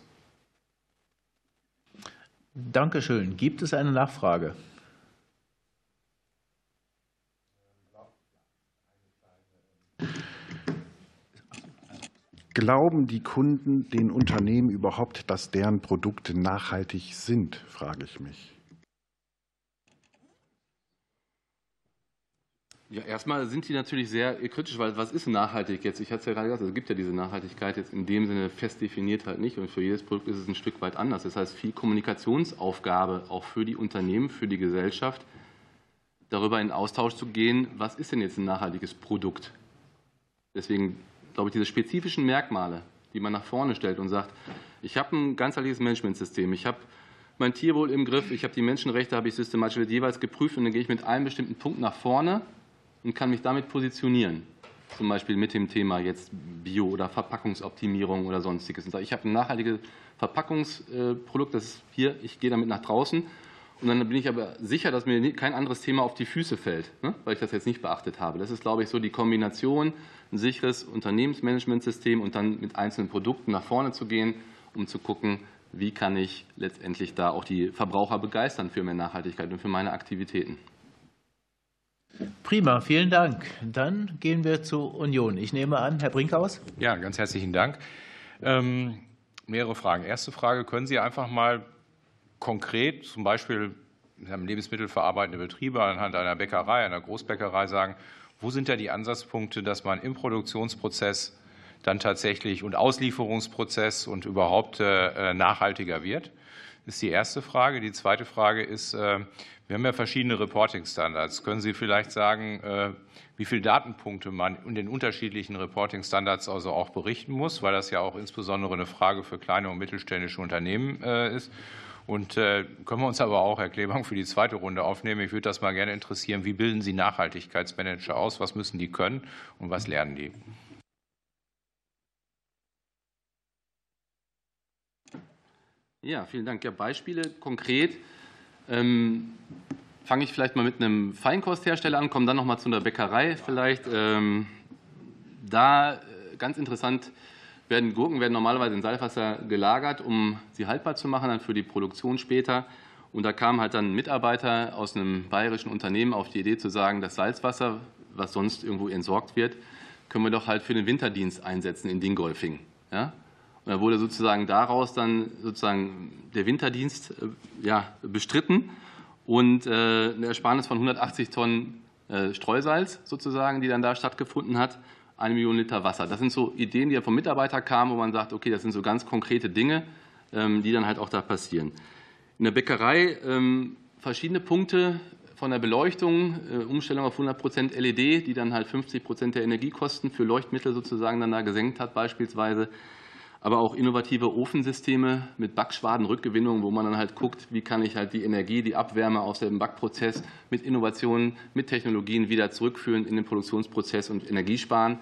Dankeschön. Gibt es eine Nachfrage? Glauben die Kunden den Unternehmen überhaupt, dass deren Produkte nachhaltig sind, frage ich mich. Ja, erstmal sind die natürlich sehr kritisch, weil was ist nachhaltig jetzt? Ich hatte es ja gerade gesagt, es gibt ja diese Nachhaltigkeit jetzt in dem Sinne fest definiert halt nicht und für jedes Produkt ist es ein Stück weit anders. Das heißt, viel Kommunikationsaufgabe auch für die Unternehmen, für die Gesellschaft, darüber in Austausch zu gehen, was ist denn jetzt ein nachhaltiges Produkt? Deswegen glaube ich, diese spezifischen Merkmale, die man nach vorne stellt und sagt, ich habe ein ganzheitliches Managementsystem, ich habe mein Tierwohl im Griff, ich habe die Menschenrechte, habe ich systematisch jeweils geprüft und dann gehe ich mit einem bestimmten Punkt nach vorne und kann mich damit positionieren. Zum Beispiel mit dem Thema jetzt Bio- oder Verpackungsoptimierung oder sonstiges. Und sage, ich habe ein nachhaltiges Verpackungsprodukt, das ist hier, ich gehe damit nach draußen und dann bin ich aber sicher, dass mir kein anderes Thema auf die Füße fällt, ne? weil ich das jetzt nicht beachtet habe. Das ist, glaube ich, so die Kombination, ein sicheres Unternehmensmanagementsystem und dann mit einzelnen Produkten nach vorne zu gehen, um zu gucken, wie kann ich letztendlich da auch die Verbraucher begeistern für mehr Nachhaltigkeit und für meine Aktivitäten. Prima, vielen Dank. Dann gehen wir zur Union. Ich nehme an, Herr Brinkhaus. Ja, ganz herzlichen Dank. Ähm, mehrere Fragen. Erste Frage, können Sie einfach mal konkret, zum Beispiel lebensmittelverarbeitende Betriebe anhand einer Bäckerei, einer Großbäckerei sagen, wo sind da die Ansatzpunkte, dass man im Produktionsprozess dann tatsächlich und Auslieferungsprozess und überhaupt äh, nachhaltiger wird? Das ist die erste Frage. Die zweite Frage ist, äh, wir haben ja verschiedene Reporting-Standards. Können Sie vielleicht sagen, äh, wie viele Datenpunkte man in den unterschiedlichen Reporting-Standards also auch berichten muss, weil das ja auch insbesondere eine Frage für kleine und mittelständische Unternehmen ist? Und äh, können wir uns aber auch Erklärung für die zweite Runde aufnehmen. Ich würde das mal gerne interessieren. Wie bilden Sie Nachhaltigkeitsmanager aus? Was müssen die können und was lernen die? Ja, vielen Dank. Ja, Beispiele konkret. Ähm, fange ich vielleicht mal mit einem Feinkosthersteller an, komme dann noch mal zu einer Bäckerei vielleicht. Ähm, da äh, ganz interessant werden Gurken werden normalerweise in Salzwasser gelagert, um sie haltbar zu machen, dann für die Produktion später. Und da kam halt dann ein Mitarbeiter aus einem bayerischen Unternehmen auf die Idee zu sagen, das Salzwasser, was sonst irgendwo entsorgt wird, können wir doch halt für den Winterdienst einsetzen in Dingolfing. Ja? Und da wurde sozusagen daraus dann sozusagen der Winterdienst äh, ja, bestritten und äh, eine Ersparnis von 180 Tonnen äh, Streusalz sozusagen, die dann da stattgefunden hat eine Million Liter Wasser. Das sind so Ideen, die ja vom Mitarbeiter kamen, wo man sagt, okay, das sind so ganz konkrete Dinge, ähm, die dann halt auch da passieren. In der Bäckerei ähm, verschiedene Punkte von der Beleuchtung, äh, Umstellung auf 100 Prozent LED, die dann halt 50 Prozent der Energiekosten für Leuchtmittel sozusagen dann da gesenkt hat beispielsweise aber auch innovative Ofensysteme mit Backschwadenrückgewinnung, wo man dann halt guckt, wie kann ich halt die Energie, die Abwärme aus dem Backprozess mit Innovationen, mit Technologien wieder zurückführen in den Produktionsprozess und Energie sparen.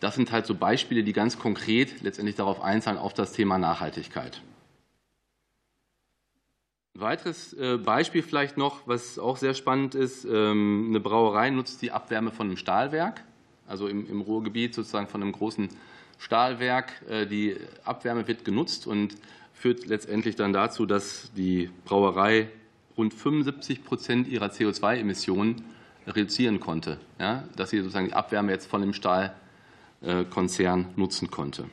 Das sind halt so Beispiele, die ganz konkret letztendlich darauf einzahlen, auf das Thema Nachhaltigkeit. Ein weiteres äh, Beispiel vielleicht noch, was auch sehr spannend ist, ähm, eine Brauerei nutzt die Abwärme von einem Stahlwerk, also im Ruhrgebiet sozusagen von einem großen Stahlwerk. Äh, die Abwärme wird genutzt und führt letztendlich dann dazu, dass die Brauerei rund 75 Prozent ihrer CO2-Emissionen reduzieren konnte, ja, dass sie sozusagen die Abwärme jetzt von dem Stahlkonzern nutzen konnte.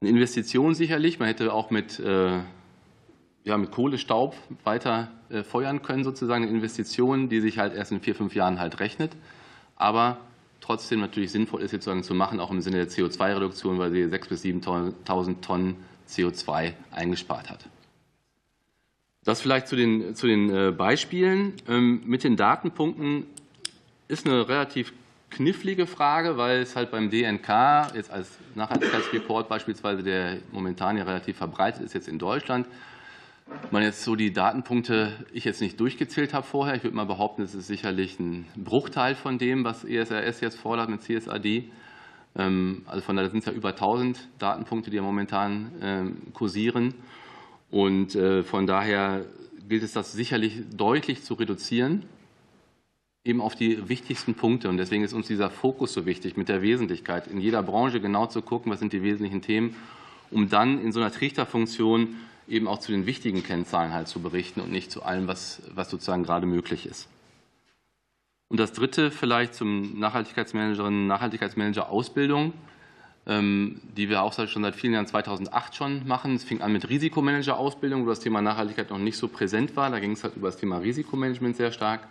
Eine Investition sicherlich, man hätte auch mit, äh, ja, mit Kohlestaub weiter äh, feuern können, sozusagen eine Investition, die sich halt erst in vier, fünf Jahren halt rechnet. Aber trotzdem natürlich sinnvoll ist, sozusagen zu machen, auch im Sinne der CO2-Reduktion, weil sie 6.000 bis 7.000 Tonnen CO2 eingespart hat. Das vielleicht zu den, zu den äh, Beispielen. Ähm, mit den Datenpunkten ist eine relativ knifflige Frage, weil es halt beim DNK jetzt als Nachhaltigkeitsreport beispielsweise, der momentan ja relativ verbreitet ist jetzt in Deutschland, man jetzt so die Datenpunkte ich jetzt nicht durchgezählt habe vorher, ich würde mal behaupten, es ist sicherlich ein Bruchteil von dem, was ESRS jetzt fordert mit CSAD. Ähm, also von daher sind es ja über 1000 Datenpunkte, die ja momentan ähm, kursieren. Und äh, von daher gilt es, das sicherlich deutlich zu reduzieren, eben auf die wichtigsten Punkte. Und deswegen ist uns dieser Fokus so wichtig mit der Wesentlichkeit, in jeder Branche genau zu gucken, was sind die wesentlichen Themen, um dann in so einer Trichterfunktion eben auch zu den wichtigen Kennzahlen halt zu berichten und nicht zu allem, was, was sozusagen gerade möglich ist. Und das Dritte vielleicht zum Nachhaltigkeitsmanagerin, Nachhaltigkeitsmanager Ausbildung, ähm, die wir auch schon seit vielen Jahren 2008 schon machen. Es fing an mit Risikomanager-Ausbildung, wo das Thema Nachhaltigkeit noch nicht so präsent war. Da ging es halt über das Thema Risikomanagement sehr stark,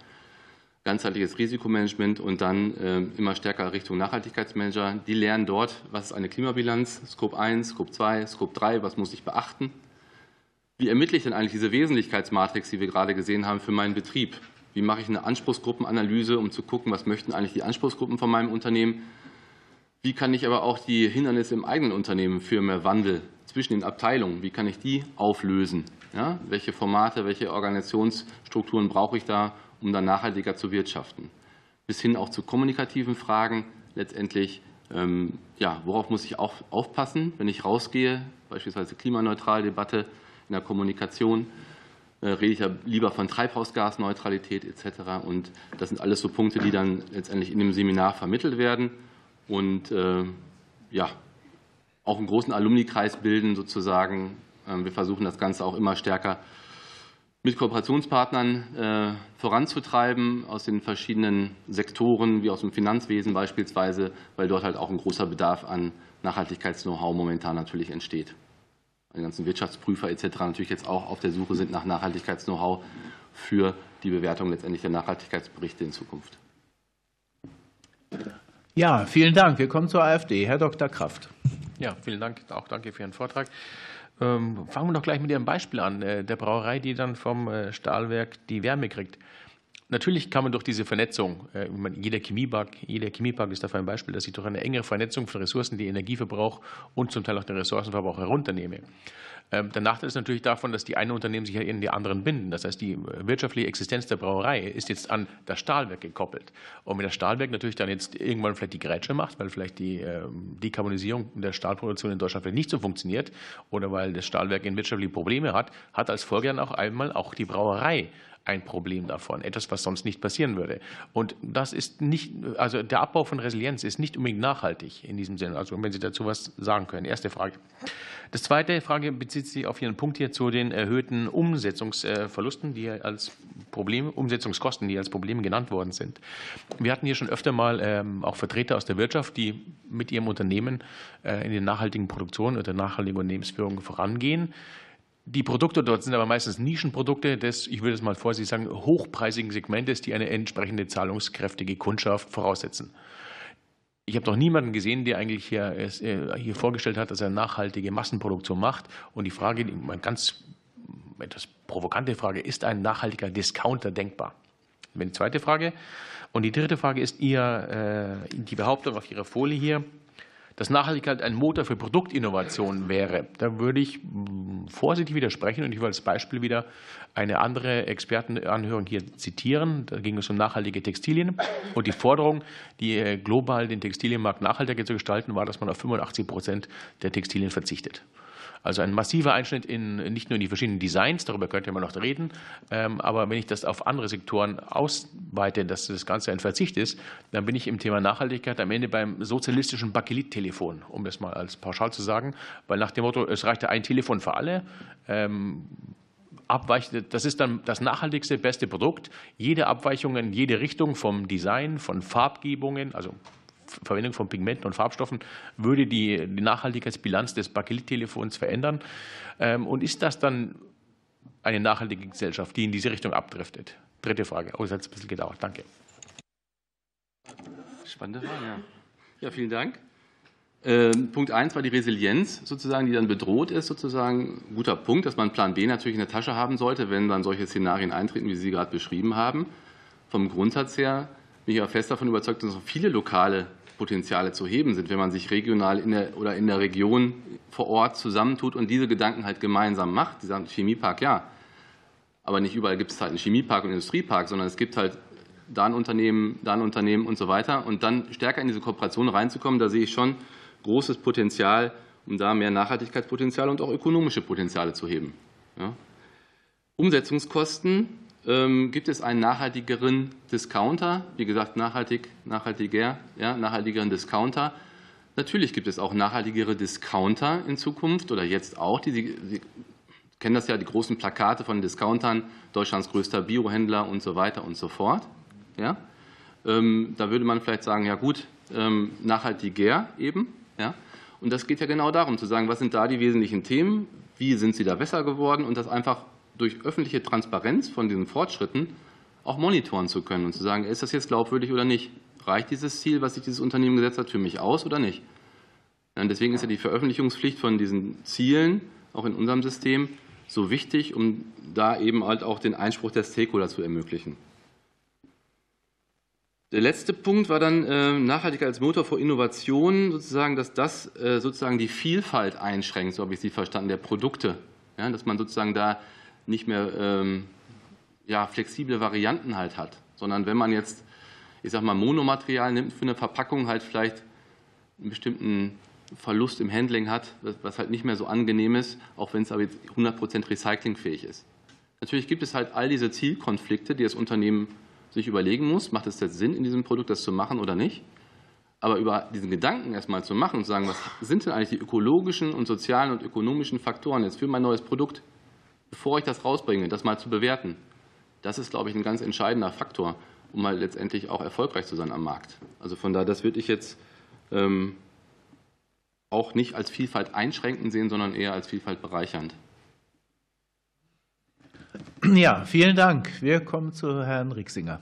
ganzheitliches Risikomanagement und dann ähm, immer stärker Richtung Nachhaltigkeitsmanager. Die lernen dort, was ist eine Klimabilanz, Scope 1, Scope 2, Scope 3, was muss ich beachten wie ermittle ich denn eigentlich diese Wesentlichkeitsmatrix, die wir gerade gesehen haben, für meinen Betrieb? Wie mache ich eine Anspruchsgruppenanalyse, um zu gucken, was möchten eigentlich die Anspruchsgruppen von meinem Unternehmen? Wie kann ich aber auch die Hindernisse im eigenen Unternehmen für mehr Wandel zwischen den Abteilungen, wie kann ich die auflösen? Ja, welche Formate, welche Organisationsstrukturen brauche ich da, um dann nachhaltiger zu wirtschaften? Bis hin auch zu kommunikativen Fragen letztendlich. Ähm, ja, worauf muss ich auch aufpassen, wenn ich rausgehe, beispielsweise klimaneutrale Debatte, in der Kommunikation äh, rede ich ja lieber von Treibhausgasneutralität etc. Und das sind alles so Punkte, die dann letztendlich in dem Seminar vermittelt werden und äh, ja, auch einen großen Alumnikreis bilden sozusagen. Ähm, wir versuchen das Ganze auch immer stärker mit Kooperationspartnern äh, voranzutreiben aus den verschiedenen Sektoren, wie aus dem Finanzwesen beispielsweise, weil dort halt auch ein großer Bedarf an Nachhaltigkeits-Know-how momentan natürlich entsteht. Die ganzen Wirtschaftsprüfer etc. natürlich jetzt auch auf der Suche sind nach Nachhaltigkeits-Know-how für die Bewertung letztendlich der Nachhaltigkeitsberichte in Zukunft. Ja, vielen Dank. Wir kommen zur AfD. Herr Dr. Kraft. Ja, vielen Dank. Auch danke für Ihren Vortrag. Ähm, fangen wir doch gleich mit Ihrem Beispiel an, äh, der Brauerei, die dann vom äh, Stahlwerk die Wärme kriegt. Natürlich kann man durch diese Vernetzung, äh, jeder Chemiepark, jeder Chemiepark ist dafür ein Beispiel, dass ich durch eine engere Vernetzung von Ressourcen die Energieverbrauch und zum Teil auch den Ressourcenverbrauch herunternehme. Ähm, der Nachteil ist natürlich davon, dass die einen Unternehmen sich in die anderen binden. Das heißt, die wirtschaftliche Existenz der Brauerei ist jetzt an das Stahlwerk gekoppelt. Und wenn das Stahlwerk natürlich dann jetzt irgendwann vielleicht die Grätsche macht, weil vielleicht die ähm, Dekarbonisierung der Stahlproduktion in Deutschland vielleicht nicht so funktioniert oder weil das Stahlwerk in wirtschaftliche Probleme hat, hat als Folge dann auch einmal auch die Brauerei ein Problem davon, etwas, was sonst nicht passieren würde. Und das ist nicht, also der Abbau von Resilienz ist nicht unbedingt nachhaltig in diesem Sinne. Also wenn Sie dazu was sagen können. Erste Frage. Das zweite Frage bezieht sich auf Ihren Punkt hier zu den erhöhten Umsetzungsverlusten, die als Problem, Umsetzungskosten, die als Problem genannt worden sind. Wir hatten hier schon öfter mal ähm, auch Vertreter aus der Wirtschaft, die mit ihrem Unternehmen äh, in der nachhaltigen Produktion oder nachhaltigen Unternehmensführung vorangehen. Die Produkte dort sind aber meistens Nischenprodukte des, ich würde es mal vorsichtig sagen, hochpreisigen Segmentes, die eine entsprechende zahlungskräftige Kundschaft voraussetzen. Ich habe noch niemanden gesehen, der eigentlich hier, äh, hier vorgestellt hat, dass er nachhaltige Massenproduktion macht. Und die Frage, die ganz etwas provokante Frage, ist ein nachhaltiger Discounter denkbar? Wäre die zweite Frage. Und die dritte Frage ist ihr, äh, die Behauptung auf Ihrer Folie hier, dass Nachhaltigkeit ein Motor für Produktinnovation wäre, da würde ich hm, vorsichtig widersprechen und ich will als Beispiel wieder eine andere Expertenanhörung hier zitieren. Da ging es um nachhaltige Textilien und die Forderung, die äh, global den Textilienmarkt nachhaltiger zu gestalten, war, dass man auf 85 Prozent der Textilien verzichtet. Also ein massiver Einschnitt in nicht nur in die verschiedenen Designs, darüber könnte man noch reden, ähm, aber wenn ich das auf andere Sektoren ausweite, dass das Ganze ein Verzicht ist, dann bin ich im Thema Nachhaltigkeit am Ende beim sozialistischen Bakelit-Telefon, um das mal als pauschal zu sagen, weil nach dem Motto, es reicht ja ein Telefon für alle, ähm, abweicht, das ist dann das nachhaltigste, beste Produkt. Jede Abweichung in jede Richtung vom Design, von Farbgebungen, also Verwendung von Pigmenten und Farbstoffen würde die, die Nachhaltigkeitsbilanz des Bakelit-Telefons verändern. Ähm, und ist das dann eine nachhaltige Gesellschaft, die in diese Richtung abdriftet? Dritte Frage. Oh, es hat ein bisschen gedauert. Danke. Spannende Frage, ja. Ja, vielen Dank. Ähm, Punkt 1 war die Resilienz, sozusagen, die dann bedroht ist, sozusagen. Guter Punkt, dass man Plan B natürlich in der Tasche haben sollte, wenn dann solche Szenarien eintreten, wie Sie gerade beschrieben haben. Vom Grundsatz her bin ich aber fest davon überzeugt, dass es viele lokale Potenziale zu heben sind, wenn man sich regional in der, oder in der Region vor Ort zusammentut und diese Gedanken halt gemeinsam macht. Sie sagen Chemiepark, ja, aber nicht überall gibt es halt einen Chemiepark und Industriepark, sondern es gibt halt da ein Unternehmen, da ein Unternehmen und so weiter. Und dann stärker in diese Kooperation reinzukommen, da sehe ich schon großes Potenzial, um da mehr Nachhaltigkeitspotenzial und auch ökonomische Potenziale zu heben. Ja. Umsetzungskosten ähm, gibt es einen nachhaltigeren Discounter, wie gesagt, nachhaltig, nachhaltiger, ja, nachhaltigeren Discounter. Natürlich gibt es auch nachhaltigere Discounter in Zukunft oder jetzt auch. Sie kennen das ja, die großen Plakate von Discountern, Deutschlands größter Biohändler und so weiter und so fort. Ja? Ähm, da würde man vielleicht sagen, ja gut, ähm, nachhaltiger eben. Ja? Und das geht ja genau darum, zu sagen, was sind da die wesentlichen Themen, wie sind sie da besser geworden und das einfach durch öffentliche Transparenz von diesen Fortschritten auch monitoren zu können und zu sagen, ist das jetzt glaubwürdig oder nicht? Reicht dieses Ziel, was sich dieses Unternehmen gesetzt hat, für mich aus oder nicht? Und deswegen ist ja die Veröffentlichungspflicht von diesen Zielen auch in unserem System so wichtig, um da eben halt auch den Einspruch der Stakeholder zu ermöglichen. Der letzte Punkt war dann äh, Nachhaltigkeit als Motor vor Innovation, sozusagen, dass das äh, sozusagen die Vielfalt einschränkt, so habe ich Sie verstanden, der Produkte. Ja, dass man sozusagen da nicht mehr ähm, ja, flexible Varianten halt hat, sondern wenn man jetzt, ich sag mal, Monomaterial nimmt für eine Verpackung, halt vielleicht einen bestimmten Verlust im Handling hat, was halt nicht mehr so angenehm ist, auch wenn es aber jetzt 100% recyclingfähig ist. Natürlich gibt es halt all diese Zielkonflikte, die das Unternehmen sich überlegen muss, macht es jetzt Sinn, in diesem Produkt das zu machen oder nicht. Aber über diesen Gedanken erstmal zu machen und zu sagen, was sind denn eigentlich die ökologischen und sozialen und ökonomischen Faktoren jetzt für mein neues Produkt, bevor ich das rausbringe, das mal zu bewerten. Das ist, glaube ich, ein ganz entscheidender Faktor, um mal letztendlich auch erfolgreich zu sein am Markt. Also von daher, das würde ich jetzt ähm, auch nicht als Vielfalt einschränkend sehen, sondern eher als Vielfalt bereichernd. Ja, vielen Dank. Wir kommen zu Herrn Rixinger.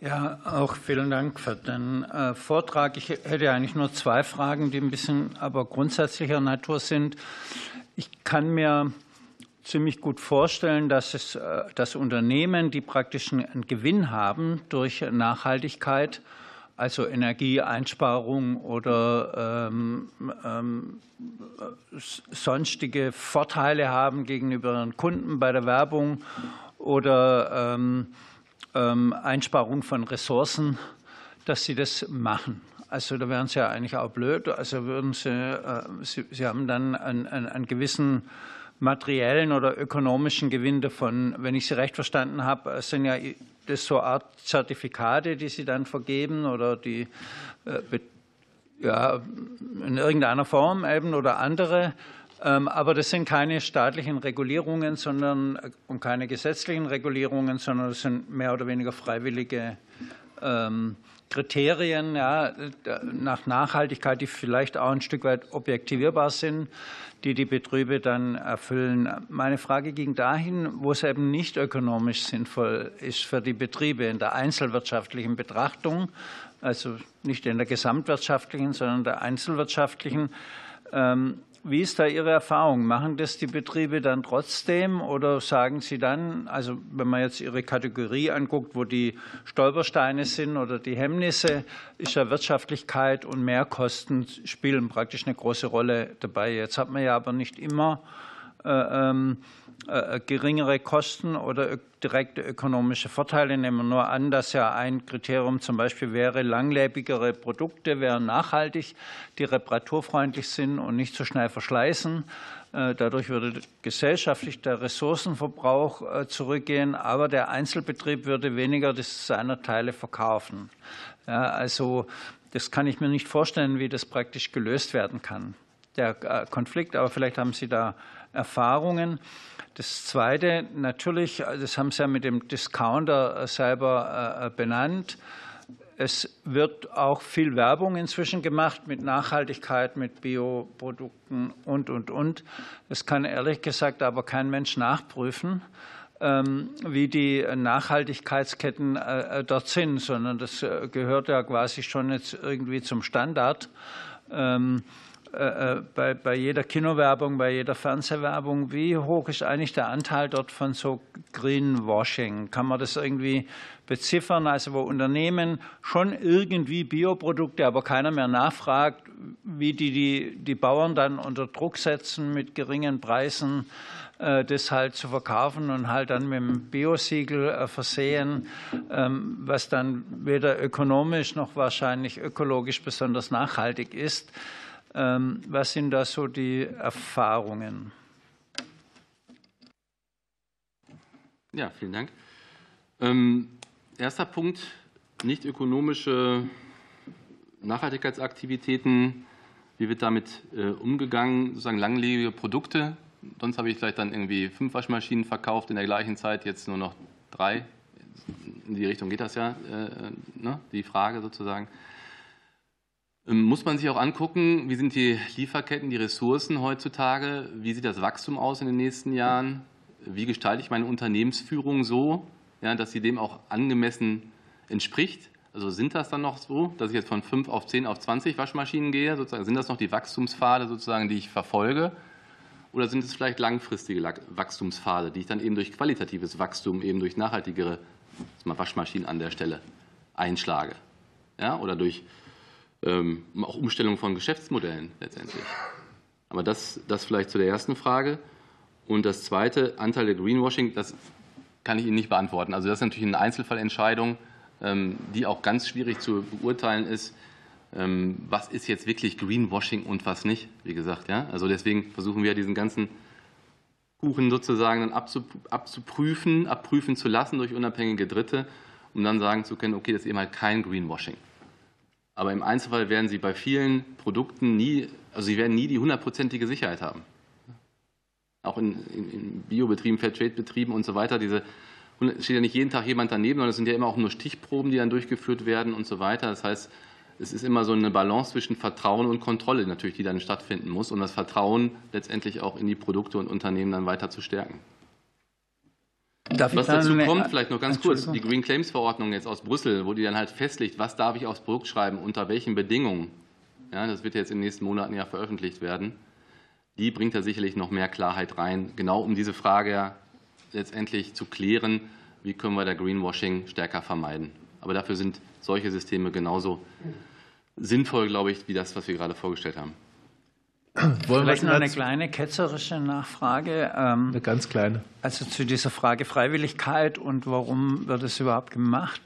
Ja, auch vielen Dank für den äh, Vortrag. Ich hätte eigentlich nur zwei Fragen, die ein bisschen aber grundsätzlicher Natur sind. Ich kann mir ziemlich gut vorstellen, dass es äh, dass Unternehmen, die praktisch einen Gewinn haben durch Nachhaltigkeit, also Energieeinsparung oder ähm, ähm, sonstige Vorteile haben gegenüber den Kunden bei der Werbung oder ähm, ähm, Einsparung von Ressourcen, dass sie das machen. Also da wären sie ja eigentlich auch blöd. Also würden sie, äh, sie, sie haben dann einen, einen, einen gewissen materiellen oder ökonomischen Gewinn davon. Wenn ich Sie recht verstanden habe, sind ja das so Art Zertifikate, die Sie dann vergeben oder die äh, ja, in irgendeiner Form eben oder andere. Ähm, aber das sind keine staatlichen Regulierungen sondern, äh, und keine gesetzlichen Regulierungen, sondern das sind mehr oder weniger freiwillige ähm, Kriterien ja, nach Nachhaltigkeit, die vielleicht auch ein Stück weit objektivierbar sind, die die Betriebe dann erfüllen. Meine Frage ging dahin, wo es eben nicht ökonomisch sinnvoll ist für die Betriebe in der einzelwirtschaftlichen Betrachtung, also nicht in der gesamtwirtschaftlichen, sondern der einzelwirtschaftlichen. Ähm, wie ist da Ihre Erfahrung? Machen das die Betriebe dann trotzdem oder sagen Sie dann, also wenn man jetzt Ihre Kategorie anguckt, wo die Stolpersteine sind oder die Hemmnisse, ist ja Wirtschaftlichkeit und Mehrkosten spielen praktisch eine große Rolle dabei. Jetzt hat man ja aber nicht immer äh, ähm, äh, geringere Kosten oder direkte ökonomische Vorteile. Nehmen wir nur an, dass ja ein Kriterium zum Beispiel wäre, langlebigere Produkte wären nachhaltig, die reparaturfreundlich sind und nicht so schnell verschleißen. Äh, dadurch würde gesellschaftlich der Ressourcenverbrauch zurückgehen, aber der Einzelbetrieb würde weniger seiner Teile verkaufen. Ja, also das kann ich mir nicht vorstellen, wie das praktisch gelöst werden kann, der Konflikt. Aber vielleicht haben Sie da Erfahrungen. Das Zweite, natürlich, das haben Sie ja mit dem Discounter selber äh, benannt. Es wird auch viel Werbung inzwischen gemacht mit Nachhaltigkeit, mit Bioprodukten und, und, und. Das kann ehrlich gesagt aber kein Mensch nachprüfen, ähm, wie die Nachhaltigkeitsketten äh, dort sind, sondern das äh, gehört ja quasi schon jetzt irgendwie zum Standard. Äh, äh, bei, bei jeder Kinowerbung, bei jeder Fernsehwerbung, wie hoch ist eigentlich der Anteil dort von so Greenwashing? Kann man das irgendwie beziffern? Also wo Unternehmen schon irgendwie Bioprodukte, aber keiner mehr nachfragt, wie die, die die Bauern dann unter Druck setzen mit geringen Preisen, äh, das halt zu verkaufen und halt dann mit dem Biosiegel versehen, ähm, was dann weder ökonomisch noch wahrscheinlich ökologisch besonders nachhaltig ist. Ähm, was sind da so die Erfahrungen? Ja, vielen Dank. Ähm, erster Punkt, nicht ökonomische Nachhaltigkeitsaktivitäten. Wie wird damit äh, umgegangen? Sozusagen langlebige Produkte. Sonst habe ich vielleicht dann irgendwie fünf Waschmaschinen verkauft in der gleichen Zeit, jetzt nur noch drei. In die Richtung geht das ja, äh, ne? die Frage sozusagen. Ähm, muss man sich auch angucken, wie sind die Lieferketten, die Ressourcen heutzutage? Wie sieht das Wachstum aus in den nächsten Jahren? Wie gestalte ich meine Unternehmensführung so, ja, dass sie dem auch angemessen entspricht? Also sind das dann noch so, dass ich jetzt von 5 auf 10 auf 20 Waschmaschinen gehe? Sozusagen? Sind das noch die Wachstumspfade, sozusagen, die ich verfolge? Oder sind es vielleicht langfristige Wachstumspfade, die ich dann eben durch qualitatives Wachstum, eben durch nachhaltigere Waschmaschinen an der Stelle einschlage? Ja, oder durch ähm, auch Umstellung von Geschäftsmodellen letztendlich. Aber das, das vielleicht zu der ersten Frage. Und das zweite, Anteil der Greenwashing, das kann ich Ihnen nicht beantworten. Also das ist natürlich eine Einzelfallentscheidung, ähm, die auch ganz schwierig zu beurteilen ist. Ähm, was ist jetzt wirklich Greenwashing und was nicht, wie gesagt. Ja? Also deswegen versuchen wir diesen ganzen Kuchen sozusagen dann abzuprüfen, abprüfen zu lassen durch unabhängige Dritte, um dann sagen zu können, okay, das ist eben halt kein Greenwashing. Aber im Einzelfall werden Sie bei vielen Produkten nie, also Sie werden nie die hundertprozentige Sicherheit haben. Auch in, in, in Biobetrieben, Fairtrade-Betrieben und so weiter. Diese steht ja nicht jeden Tag jemand daneben, sondern es sind ja immer auch nur Stichproben, die dann durchgeführt werden und so weiter. Das heißt, es ist immer so eine Balance zwischen Vertrauen und Kontrolle natürlich, die dann stattfinden muss, um das Vertrauen letztendlich auch in die Produkte und Unternehmen dann weiter zu stärken. Was dazu kommt, vielleicht noch ganz kurz, die Green Claims Verordnung jetzt aus Brüssel, wo die dann halt festlegt, was darf ich aufs Produkt schreiben, unter welchen Bedingungen. Ja, das wird jetzt in den nächsten Monaten ja veröffentlicht werden. Die bringt da sicherlich noch mehr Klarheit rein, genau um diese Frage letztendlich zu klären, wie können wir der Greenwashing stärker vermeiden. Aber dafür sind solche Systeme genauso sinnvoll, glaube ich, wie das, was wir gerade vorgestellt haben. Wollen Vielleicht noch eine kleine ketzerische Nachfrage. Ähm, eine ganz kleine. Also zu dieser Frage Freiwilligkeit und warum wird es überhaupt gemacht?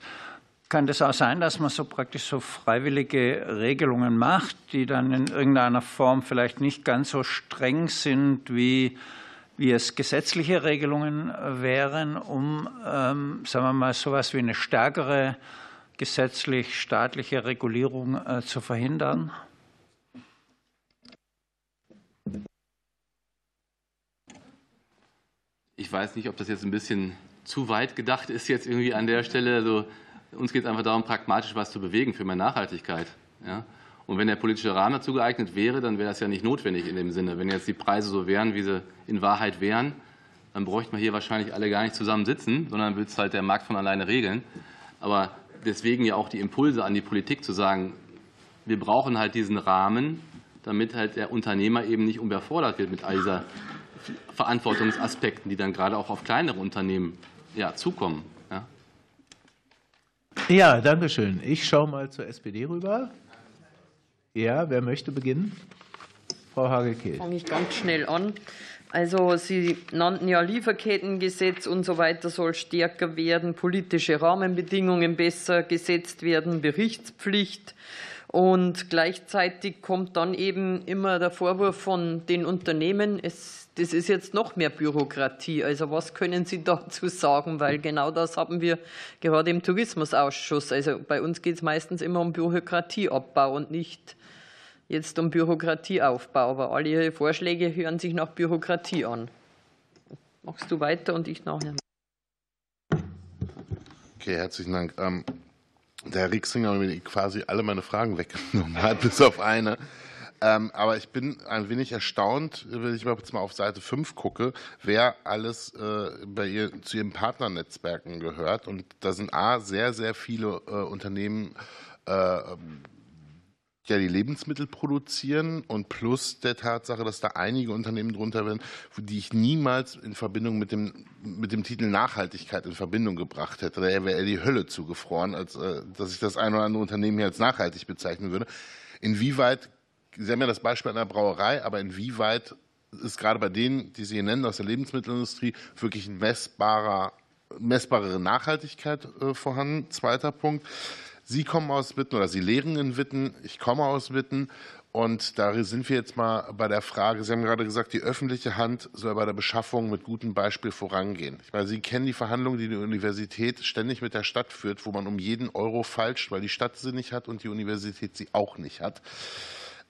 Kann das auch sein, dass man so praktisch so freiwillige Regelungen macht, die dann in irgendeiner Form vielleicht nicht ganz so streng sind, wie, wie es gesetzliche Regelungen wären, um, ähm, sagen wir mal, so etwas wie eine stärkere gesetzlich staatliche Regulierung äh, zu verhindern? Ich weiß nicht, ob das jetzt ein bisschen zu weit gedacht ist, jetzt irgendwie an der Stelle. Also, uns geht es einfach darum, pragmatisch was zu bewegen für mehr Nachhaltigkeit. Ja? Und wenn der politische Rahmen dazu geeignet wäre, dann wäre das ja nicht notwendig in dem Sinne. Wenn jetzt die Preise so wären, wie sie in Wahrheit wären, dann bräuchten wir hier wahrscheinlich alle gar nicht zusammen sitzen, sondern würde es halt der Markt von alleine regeln. Aber deswegen ja auch die Impulse an die Politik zu sagen, wir brauchen halt diesen Rahmen, damit halt der Unternehmer eben nicht überfordert wird mit all dieser Verantwortungsaspekten, die dann gerade auch auf kleinere Unternehmen ja, zukommen. Ja, ja danke schön. Ich schaue mal zur SPD rüber. Ja, wer möchte beginnen? Frau Hage-Kehl. Fange ich ganz schnell an. Also Sie nannten ja Lieferkettengesetz und so weiter soll stärker werden, politische Rahmenbedingungen besser gesetzt werden, Berichtspflicht. Und gleichzeitig kommt dann eben immer der Vorwurf von den Unternehmen, es, das ist jetzt noch mehr Bürokratie. Also was können Sie [LAUGHS] dazu sagen? Weil genau das haben wir gerade im Tourismusausschuss. Also bei uns geht es meistens immer um Bürokratieabbau und nicht jetzt um Bürokratieaufbau, aber alle Ihre Vorschläge hören sich nach Bürokratie an. Machst du weiter und ich nachher. Okay, herzlichen Dank. Der Herr Rieksinger hat quasi alle meine Fragen weggenommen hat, [LAUGHS] bis auf eine. Ähm, aber ich bin ein wenig erstaunt, wenn ich jetzt mal auf Seite 5 gucke, wer alles äh, bei ihr, zu ihren Partnernetzwerken gehört. Und da sind A, sehr, sehr viele äh, Unternehmen äh, ja die Lebensmittel produzieren und plus der Tatsache, dass da einige Unternehmen drunter werden, die ich niemals in Verbindung mit dem, mit dem Titel Nachhaltigkeit in Verbindung gebracht hätte. Da wäre eher die Hölle zugefroren, als äh, dass ich das ein oder andere Unternehmen hier als nachhaltig bezeichnen würde. Inwieweit, Sie haben ja das Beispiel einer Brauerei, aber inwieweit ist gerade bei denen, die Sie hier nennen aus der Lebensmittelindustrie, wirklich ein messbarer, messbarere Nachhaltigkeit äh, vorhanden? Zweiter Punkt. Sie kommen aus Witten oder Sie lehren in Witten, ich komme aus Witten. Und da sind wir jetzt mal bei der Frage, Sie haben gerade gesagt, die öffentliche Hand soll bei der Beschaffung mit gutem Beispiel vorangehen. Ich meine, Sie kennen die Verhandlungen, die die Universität ständig mit der Stadt führt, wo man um jeden Euro falscht, weil die Stadt sie nicht hat und die Universität sie auch nicht hat.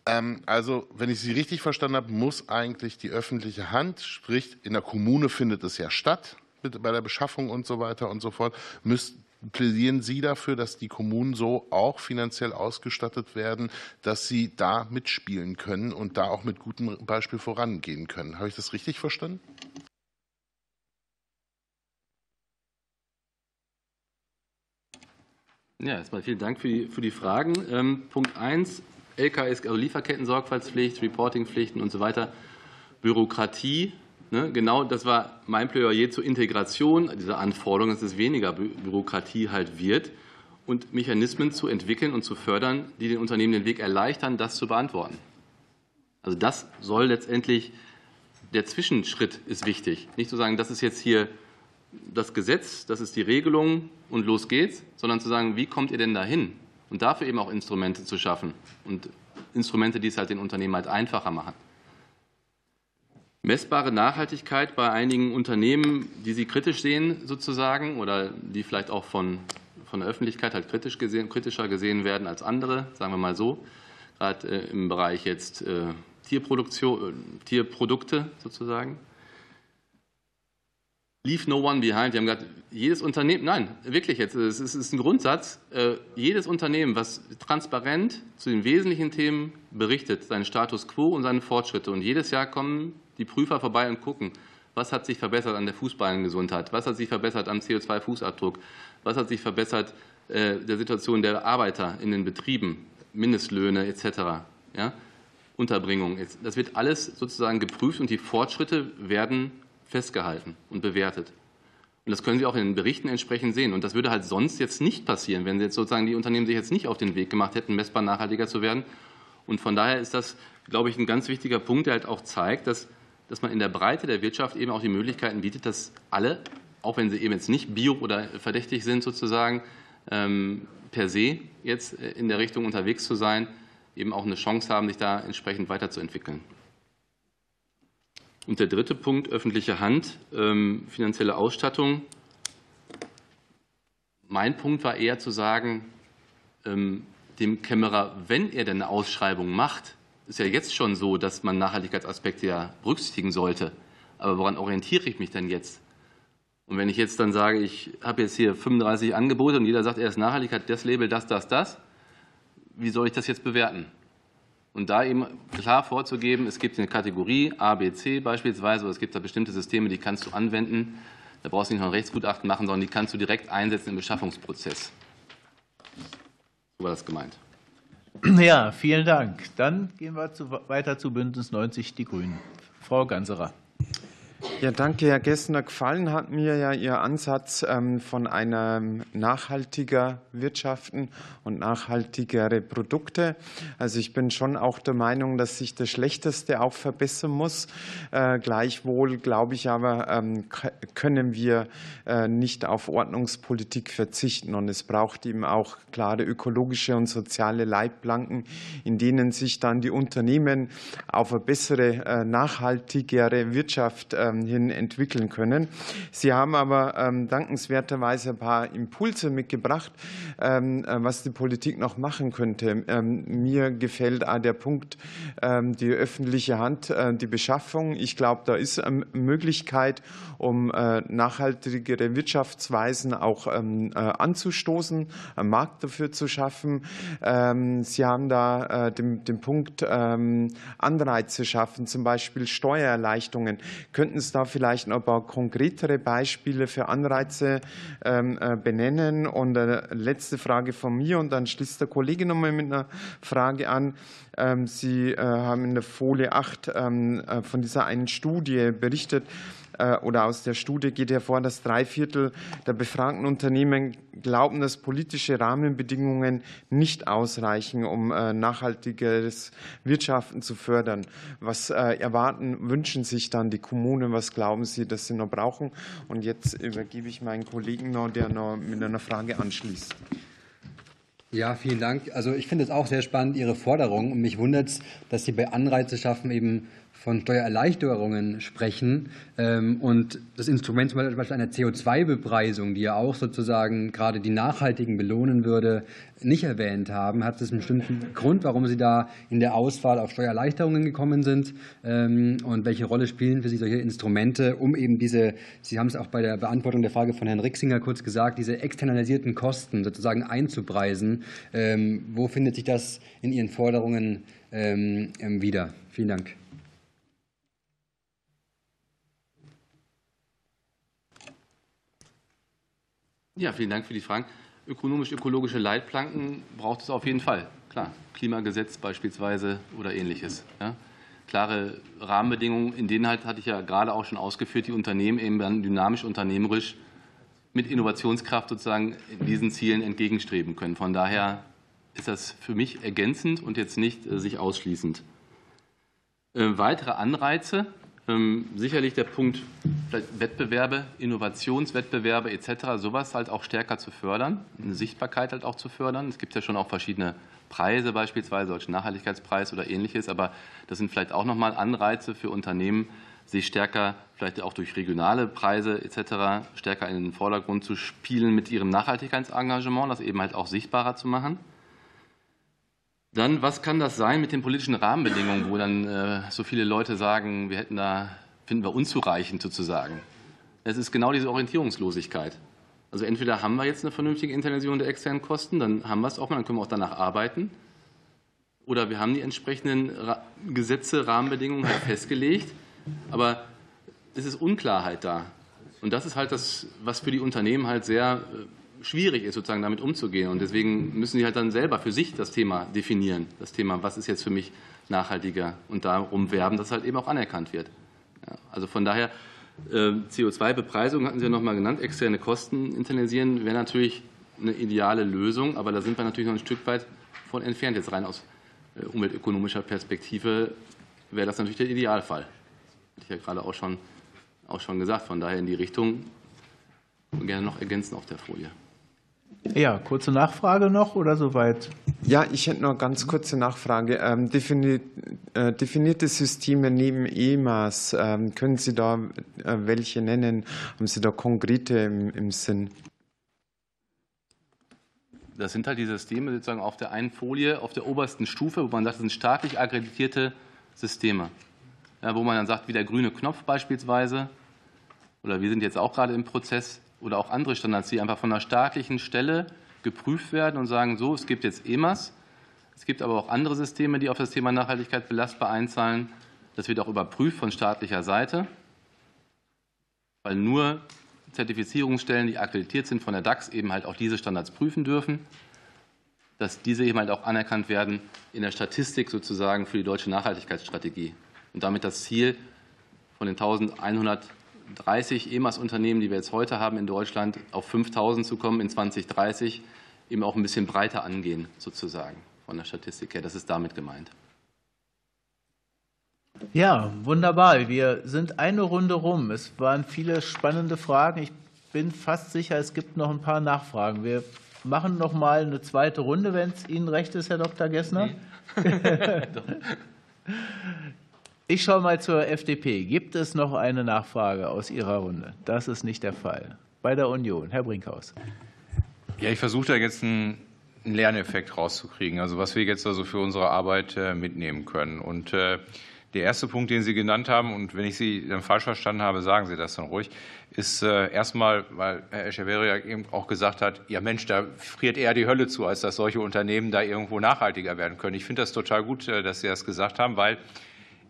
Ähm, also, wenn ich Sie richtig verstanden habe, muss eigentlich die öffentliche Hand, sprich in der Kommune findet es ja statt, bei der Beschaffung und so weiter und so fort, müsste plädieren Sie dafür, dass die Kommunen so auch finanziell ausgestattet werden, dass sie da mitspielen können und da auch mit gutem Beispiel vorangehen können. Habe ich das richtig verstanden? Ja, erstmal vielen Dank für die, für die Fragen. Ähm, Punkt 1, LKS, also Lieferketten-Sorgfaltspflicht, Reportingpflichten und so weiter. Bürokratie genau, das war mein Plädoyer zur Integration dieser Anforderungen, dass es weniger Bürokratie halt wird und Mechanismen zu entwickeln und zu fördern, die den Unternehmen den Weg erleichtern, das zu beantworten. Also das soll letztendlich, der Zwischenschritt ist wichtig. Nicht zu sagen, das ist jetzt hier das Gesetz, das ist die Regelung und los geht's, sondern zu sagen, wie kommt ihr denn dahin? Und dafür eben auch Instrumente zu schaffen und Instrumente, die es halt den Unternehmen halt einfacher machen messbare Nachhaltigkeit bei einigen Unternehmen, die Sie kritisch sehen sozusagen oder die vielleicht auch von, von der Öffentlichkeit halt kritisch gesehen, kritischer gesehen werden als andere, sagen wir mal so, gerade äh, im Bereich jetzt äh, Tierproduktion, Tierprodukte sozusagen. Leave no one behind. Wir haben gesagt, jedes Unternehmen, nein, wirklich jetzt, es ist ein Grundsatz, äh, jedes Unternehmen, was transparent zu den wesentlichen Themen berichtet, seinen Status quo und seine Fortschritte. Und jedes Jahr kommen die Prüfer vorbei und gucken, was hat sich verbessert an der Fußballengesundheit, was hat sich verbessert am CO2-Fußabdruck, was hat sich verbessert äh, der Situation der Arbeiter in den Betrieben, Mindestlöhne etc. Ja? Unterbringung. Das wird alles sozusagen geprüft und die Fortschritte werden festgehalten und bewertet. Und das können Sie auch in den Berichten entsprechend sehen. Und das würde halt sonst jetzt nicht passieren, wenn jetzt sozusagen die Unternehmen sich jetzt nicht auf den Weg gemacht hätten, messbar nachhaltiger zu werden. Und von daher ist das, glaube ich, ein ganz wichtiger Punkt, der halt auch zeigt, dass, dass man in der Breite der Wirtschaft eben auch die Möglichkeiten bietet, dass alle, auch wenn sie eben jetzt nicht bio oder verdächtig sind sozusagen, ähm, per se jetzt in der Richtung unterwegs zu sein, eben auch eine Chance haben, sich da entsprechend weiterzuentwickeln. Und der dritte Punkt, öffentliche Hand, ähm, finanzielle Ausstattung. Mein Punkt war eher zu sagen, ähm, dem Kämmerer, wenn er denn eine Ausschreibung macht, ist ja jetzt schon so, dass man Nachhaltigkeitsaspekte ja berücksichtigen sollte. Aber woran orientiere ich mich denn jetzt? Und wenn ich jetzt dann sage, ich habe jetzt hier 35 Angebote und jeder sagt, er ist nachhaltig, hat das Label, das, das, das, wie soll ich das jetzt bewerten? Und da eben klar vorzugeben, es gibt eine Kategorie A, B, C beispielsweise, oder es gibt da bestimmte Systeme, die kannst du anwenden. Da brauchst du nicht noch ein Rechtsgutachten machen, sondern die kannst du direkt einsetzen im Beschaffungsprozess. So war das gemeint. [CLEARS THROAT] Ja, vielen Dank. Dann gehen wir weiter zu Bündnis 90 Die Grünen. Frau Ganserer. Ja, danke, Herr Gessner. Gefallen hat mir ja Ihr Ansatz ähm, von einem nachhaltiger Wirtschaften und nachhaltigere Produkte. Also ich bin schon auch der Meinung, dass sich das Schlechteste auch verbessern muss. Äh, gleichwohl glaube ich aber, ähm, können wir äh, nicht auf Ordnungspolitik verzichten. Und es braucht eben auch klare ökologische und soziale Leitplanken, in denen sich dann die Unternehmen auf eine bessere, äh, nachhaltigere Wirtschaft ähm, hin entwickeln können. Sie haben aber ähm, dankenswerterweise ein paar Impulse mitgebracht, ähm, äh, was die Politik noch machen könnte. Ähm, mir gefällt der Punkt, die öffentliche Hand, äh, die Beschaffung. Ich glaube, da ist eine Möglichkeit, um äh, nachhaltigere Wirtschaftsweisen auch anzustoßen, einen Markt dafür zu schaffen. Sie haben da den, den Punkt Anreize schaffen, zum Beispiel Steuererleichterungen. Könnten Sie da vielleicht noch ein paar konkretere Beispiele für Anreize ähm, äh, benennen? Und eine letzte Frage von mir und dann schließt der Kollege noch mal mit einer Frage an. Ähm, Sie äh, haben in der Folie 8 ähm, äh, von dieser einen Studie berichtet, äh, oder aus der Studie geht hervor, dass drei Viertel der befragten Unternehmen glauben, dass politische Rahmenbedingungen nicht ausreichen, um äh, nachhaltiges Wirtschaften zu fördern. Was äh, erwarten, wünschen sich dann die Kommunen? Was glauben Sie, dass sie noch brauchen? Und jetzt übergebe ich meinen Kollegen noch, der noch mit einer Frage anschließt. Ja, vielen Dank. Also ich finde es auch sehr spannend, Ihre Forderung. Und mich wundert es, dass Sie bei Anreize schaffen, eben von Steuererleichterungen sprechen ähm, und das Instrument zum Beispiel einer CO2-Bepreisung, die ja auch sozusagen gerade die Nachhaltigen belohnen würde, nicht erwähnt haben, hat es einen bestimmten Grund, warum Sie da in der Auswahl auf Steuererleichterungen gekommen sind ähm, und welche Rolle spielen für Sie solche Instrumente, um eben diese, Sie haben es auch bei der Beantwortung der Frage von Herrn Rixinger kurz gesagt, diese externalisierten Kosten sozusagen einzupreisen. Ähm, wo findet sich das in Ihren Forderungen wieder? Vielen Dank. Ja, vielen Dank für die Fragen. Ökonomisch-ökologische Leitplanken braucht es auf jeden Fall. Klar, Klimagesetz beispielsweise oder ähnliches. Ja. Klare Rahmenbedingungen, in denen halt, hatte ich ja gerade auch schon ausgeführt, die Unternehmen eben dann dynamisch unternehmerisch mit Innovationskraft sozusagen diesen Zielen entgegenstreben können. Von daher ist das für mich ergänzend und jetzt nicht äh, sich ausschließend. Äh, weitere Anreize sicherlich der Punkt Wettbewerbe, Innovationswettbewerbe etc., sowas halt auch stärker zu fördern, eine Sichtbarkeit halt auch zu fördern. Es gibt ja schon auch verschiedene Preise beispielsweise, solchen Nachhaltigkeitspreis oder ähnliches, aber das sind vielleicht auch nochmal Anreize für Unternehmen, sich stärker, vielleicht auch durch regionale Preise etc., stärker in den Vordergrund zu spielen mit ihrem Nachhaltigkeitsengagement, das eben halt auch sichtbarer zu machen. Dann, was kann das sein mit den politischen Rahmenbedingungen, wo dann äh, so viele Leute sagen, wir hätten da, finden wir unzureichend sozusagen. Es ist genau diese Orientierungslosigkeit. Also entweder haben wir jetzt eine vernünftige Internalisierung der externen Kosten, dann haben wir es auch mal, dann können wir auch danach arbeiten. Oder wir haben die entsprechenden Gesetze, Rahmenbedingungen halt festgelegt, aber es ist Unklarheit da. Und das ist halt das, was für die Unternehmen halt sehr äh, schwierig ist, sozusagen damit umzugehen. Und deswegen müssen sie halt dann selber für sich das Thema definieren. Das Thema, was ist jetzt für mich nachhaltiger und darum werben, dass halt eben auch anerkannt wird. Ja, also von daher, äh, CO2-Bepreisung hatten Sie ja noch mal genannt, externe Kosten internalisieren wäre natürlich eine ideale Lösung, aber da sind wir natürlich noch ein Stück weit von entfernt. Jetzt rein aus äh, umweltökonomischer Perspektive wäre das natürlich der Idealfall. Hatte ich ja gerade auch schon, auch schon gesagt. Von daher in die Richtung gerne noch ergänzen auf der Folie. Ja, kurze Nachfrage noch oder soweit? Ja, ich hätte noch ganz kurze Nachfrage. Ähm, äh, definierte Systeme neben EMAS, ähm, können Sie da äh, welche nennen? Haben Sie da konkrete im, im Sinn? Das sind halt die Systeme sozusagen auf der einen Folie, auf der obersten Stufe, wo man sagt, das sind staatlich akkreditierte Systeme. Ja, wo man dann sagt, wie der grüne Knopf beispielsweise, oder wir sind jetzt auch gerade im Prozess, oder auch andere Standards, die einfach von einer staatlichen Stelle geprüft werden und sagen, so, es gibt jetzt EMAS, es gibt aber auch andere Systeme, die auf das Thema Nachhaltigkeit belastbar einzahlen. Das wird auch überprüft von staatlicher Seite, weil nur Zertifizierungsstellen, die akkreditiert sind von der DAX, eben halt auch diese Standards prüfen dürfen, dass diese eben halt auch anerkannt werden in der Statistik sozusagen für die deutsche Nachhaltigkeitsstrategie. Und damit das Ziel von den 1130 EMAS-Unternehmen, die wir jetzt heute haben in Deutschland, auf 5000 zu kommen in 2030, eben auch ein bisschen breiter angehen sozusagen von der Statistik her. Das ist damit gemeint. Ja, wunderbar. Wir sind eine Runde rum. Es waren viele spannende Fragen. Ich bin fast sicher, es gibt noch ein paar Nachfragen. Wir machen noch mal eine zweite Runde, wenn es Ihnen recht ist, Herr Dr. Gessner. Nee. [LAUGHS] ich schaue mal zur FDP. Gibt es noch eine Nachfrage aus Ihrer Runde? Das ist nicht der Fall. Bei der Union, Herr Brinkhaus. Ja, ich versuche da jetzt einen Lerneffekt rauszukriegen, also was wir jetzt also für unsere Arbeit äh, mitnehmen können. Und äh, der erste Punkt, den Sie genannt haben, und wenn ich Sie dann falsch verstanden habe, sagen Sie das dann ruhig, ist äh, erstmal, weil Herr Echeverria eben auch gesagt hat, ja Mensch, da friert eher die Hölle zu, als dass solche Unternehmen da irgendwo nachhaltiger werden können. Ich finde das total gut, dass Sie das gesagt haben, weil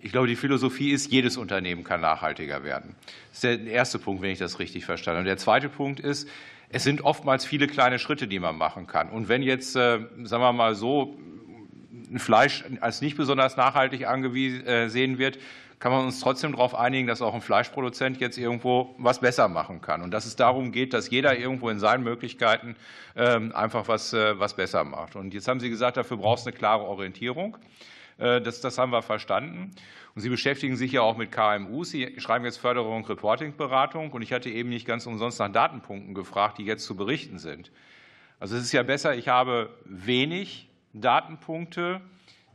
ich glaube, die Philosophie ist, jedes Unternehmen kann nachhaltiger werden. Das ist der erste Punkt, wenn ich das richtig verstanden habe. Und der zweite Punkt ist, es sind oftmals viele kleine Schritte, die man machen kann. Und wenn jetzt, äh, sagen wir mal so, Fleisch als nicht besonders nachhaltig angesehen wird, kann man uns trotzdem darauf einigen, dass auch ein Fleischproduzent jetzt irgendwo was besser machen kann. Und dass es darum geht, dass jeder irgendwo in seinen Möglichkeiten ähm, einfach was, äh, was besser macht. Und jetzt haben Sie gesagt, dafür brauchst du eine klare Orientierung. Äh, das, das haben wir verstanden. Und Sie beschäftigen sich ja auch mit KMUs. Sie schreiben jetzt Förderung, Reporting-Beratung. Und ich hatte eben nicht ganz umsonst nach Datenpunkten gefragt, die jetzt zu berichten sind. Also es ist ja besser, ich habe wenig Datenpunkte,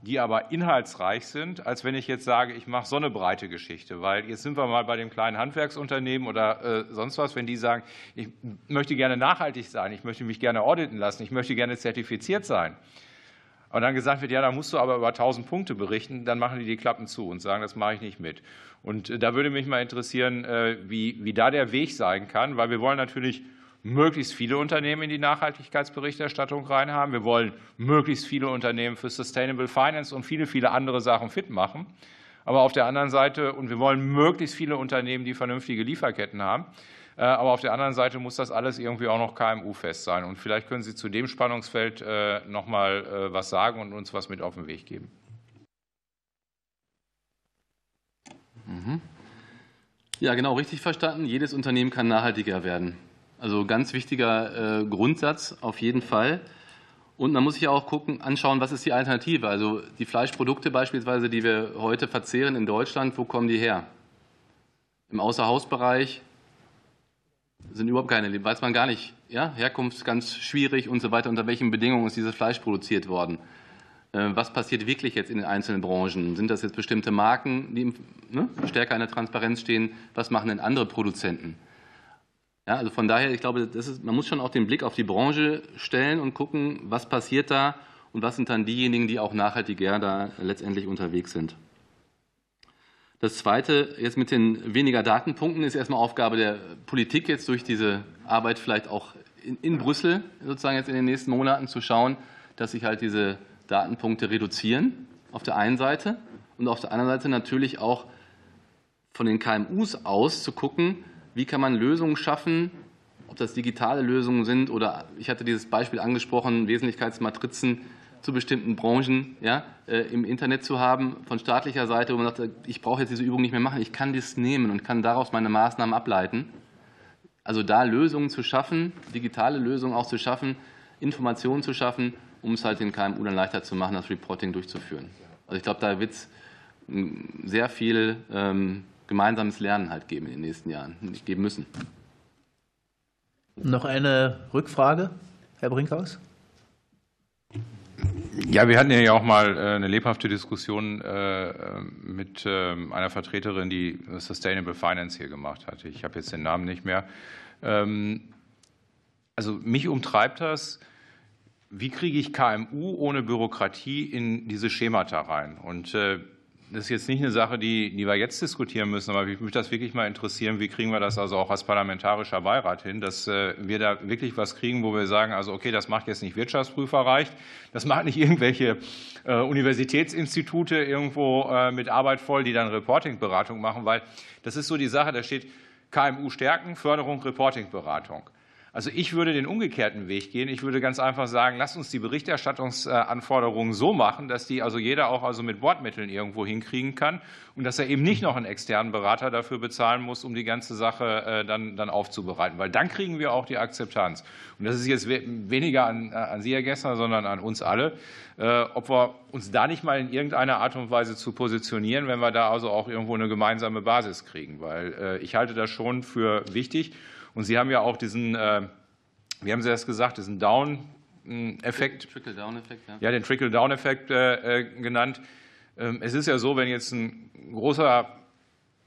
die aber inhaltsreich sind, als wenn ich jetzt sage, ich mache so eine breite Geschichte. Weil jetzt sind wir mal bei dem kleinen Handwerksunternehmen oder äh, sonst was, wenn die sagen, ich möchte gerne nachhaltig sein, ich möchte mich gerne auditen lassen, ich möchte gerne zertifiziert sein. Und dann gesagt wird, ja, da musst du aber über 1000 Punkte berichten, dann machen die die Klappen zu und sagen, das mache ich nicht mit. Und äh, da würde mich mal interessieren, äh, wie, wie da der Weg sein kann, weil wir wollen natürlich möglichst viele Unternehmen in die Nachhaltigkeitsberichterstattung reinhaben. Wir wollen möglichst viele Unternehmen für Sustainable Finance und viele, viele andere Sachen fit machen. Aber auf der anderen Seite, und wir wollen möglichst viele Unternehmen, die vernünftige Lieferketten haben. Äh, aber auf der anderen Seite muss das alles irgendwie auch noch KMU-fest sein. Und vielleicht können Sie zu dem Spannungsfeld äh, noch mal äh, was sagen und uns was mit auf den Weg geben. Mhm. Ja, genau, richtig verstanden. Jedes Unternehmen kann nachhaltiger werden. Also ganz wichtiger Grundsatz auf jeden Fall. Und man muss sich auch gucken, anschauen, was ist die Alternative. Also die Fleischprodukte beispielsweise, die wir heute verzehren in Deutschland, wo kommen die her? Im Außerhausbereich sind überhaupt keine, weiß man gar nicht. Ja? Herkunft ganz schwierig und so weiter. Unter welchen Bedingungen ist dieses Fleisch produziert worden? Äh, was passiert wirklich jetzt in den einzelnen Branchen? Sind das jetzt bestimmte Marken, die ne, stärker in der Transparenz stehen? Was machen denn andere Produzenten? Ja, also von daher, ich glaube, ist, man muss schon auch den Blick auf die Branche stellen und gucken, was passiert da und was sind dann diejenigen, die auch nachhaltiger da letztendlich unterwegs sind. Das Zweite, jetzt mit den weniger Datenpunkten, ist erstmal Aufgabe der Politik, jetzt durch diese Arbeit vielleicht auch in, in Brüssel sozusagen jetzt in den nächsten Monaten zu schauen, dass sich halt diese Datenpunkte reduzieren, auf der einen Seite. Und auf der anderen Seite natürlich auch von den KMUs aus zu gucken, wie kann man Lösungen schaffen, ob das digitale Lösungen sind oder ich hatte dieses Beispiel angesprochen, Wesentlichkeitsmatrizen zu bestimmten Branchen ja, äh, im Internet zu haben, von staatlicher Seite, wo man sagt, ich brauche jetzt diese Übung nicht mehr machen, ich kann das nehmen und kann daraus meine Maßnahmen ableiten. Also da Lösungen zu schaffen, digitale Lösungen auch zu schaffen, Informationen zu schaffen, um es halt den KMU dann leichter zu machen, das Reporting durchzuführen. Also ich glaube, da wird es sehr viel ähm, gemeinsames Lernen halt geben in den nächsten Jahren, geben müssen. Noch eine Rückfrage, Herr Brinkhaus? Ja, wir hatten ja auch mal äh, eine lebhafte Diskussion äh, mit ähm, einer Vertreterin, die Sustainable Finance hier gemacht hatte. Ich habe jetzt den Namen nicht mehr. Ähm, also mich umtreibt das, wie kriege ich KMU ohne Bürokratie in diese Schemata rein? Und äh, das ist jetzt nicht eine Sache, die, die wir jetzt diskutieren müssen, aber mich das wirklich mal interessieren, wie kriegen wir das also auch als parlamentarischer Beirat hin, dass äh, wir da wirklich was kriegen, wo wir sagen, also okay, das macht jetzt nicht Wirtschaftsprüfer reicht, das macht nicht irgendwelche äh, Universitätsinstitute irgendwo äh, mit Arbeit voll, die dann Reportingberatung machen, weil das ist so die Sache, da steht KMU stärken, Förderung, Reportingberatung. Also ich würde den umgekehrten Weg gehen. Ich würde ganz einfach sagen, lasst uns die Berichterstattungsanforderungen so machen, dass die also jeder auch also mit Bordmitteln irgendwo hinkriegen kann und dass er eben nicht noch einen externen Berater dafür bezahlen muss, um die ganze Sache äh, dann, dann aufzubereiten. Weil dann kriegen wir auch die Akzeptanz. Und das ist jetzt weniger an, an Sie, Herr Gessner, sondern an uns alle, äh, ob wir uns da nicht mal in irgendeiner Art und Weise zu positionieren, wenn wir da also auch irgendwo eine gemeinsame Basis kriegen. Weil äh, ich halte das schon für wichtig. Und Sie haben ja auch diesen, äh, wie haben Sie das gesagt, diesen Down-Effekt. Trickle-Down-Effekt, ja. Ja, den Trickle-Down-Effekt äh, genannt. Ähm, es ist ja so, wenn jetzt ein großer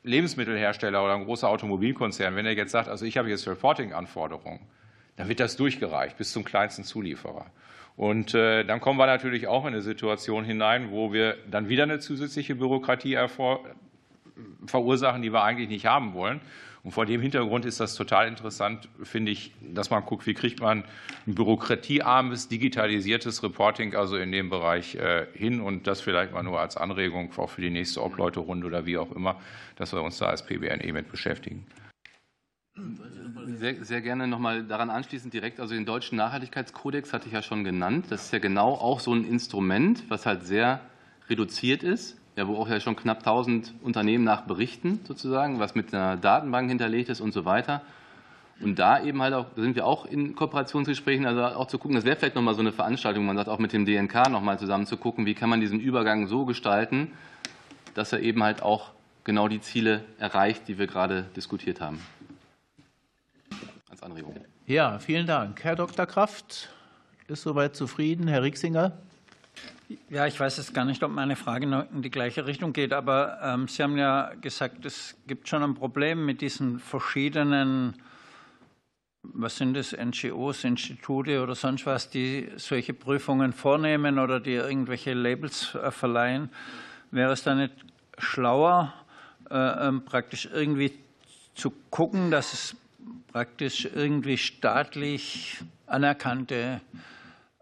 Lebensmittelhersteller oder ein großer Automobilkonzern, wenn er jetzt sagt, also ich habe jetzt Reporting-Anforderungen, dann wird das durchgereicht bis zum kleinsten Zulieferer. Und äh, dann kommen wir natürlich auch in eine Situation hinein, wo wir dann wieder eine zusätzliche Bürokratie verursachen, die wir eigentlich nicht haben wollen. Und vor dem Hintergrund ist das total interessant, finde ich, dass man guckt, wie kriegt man ein bürokratiearmes, digitalisiertes Reporting also in dem Bereich äh, hin und das vielleicht mal nur als Anregung auch für die nächste Obleuterunde oder wie auch immer, dass wir uns da als PBNE mit beschäftigen. Sehr, sehr gerne nochmal daran anschließend direkt, also den deutschen Nachhaltigkeitskodex hatte ich ja schon genannt. Das ist ja genau auch so ein Instrument, was halt sehr reduziert ist ja, wo auch ja schon knapp 1000 Unternehmen nach berichten, sozusagen, was mit einer Datenbank hinterlegt ist und so weiter. Und da eben halt auch, da sind wir auch in Kooperationsgesprächen, also auch zu gucken, das wäre vielleicht nochmal so eine Veranstaltung, man sagt auch mit dem DNK nochmal zusammen zu gucken, wie kann man diesen Übergang so gestalten, dass er eben halt auch genau die Ziele erreicht, die wir gerade diskutiert haben. Als Anregung. Ja, vielen Dank. Herr Dr. Kraft ist soweit zufrieden. Herr Rixinger? Ja, ich weiß jetzt gar nicht, ob meine Frage in die gleiche Richtung geht, aber ähm, Sie haben ja gesagt, es gibt schon ein Problem mit diesen verschiedenen, was sind das, NGOs, Institute oder sonst was, die solche Prüfungen vornehmen oder die irgendwelche Labels äh, verleihen. Wäre es da nicht schlauer, äh, ähm, praktisch irgendwie zu gucken, dass es praktisch irgendwie staatlich anerkannte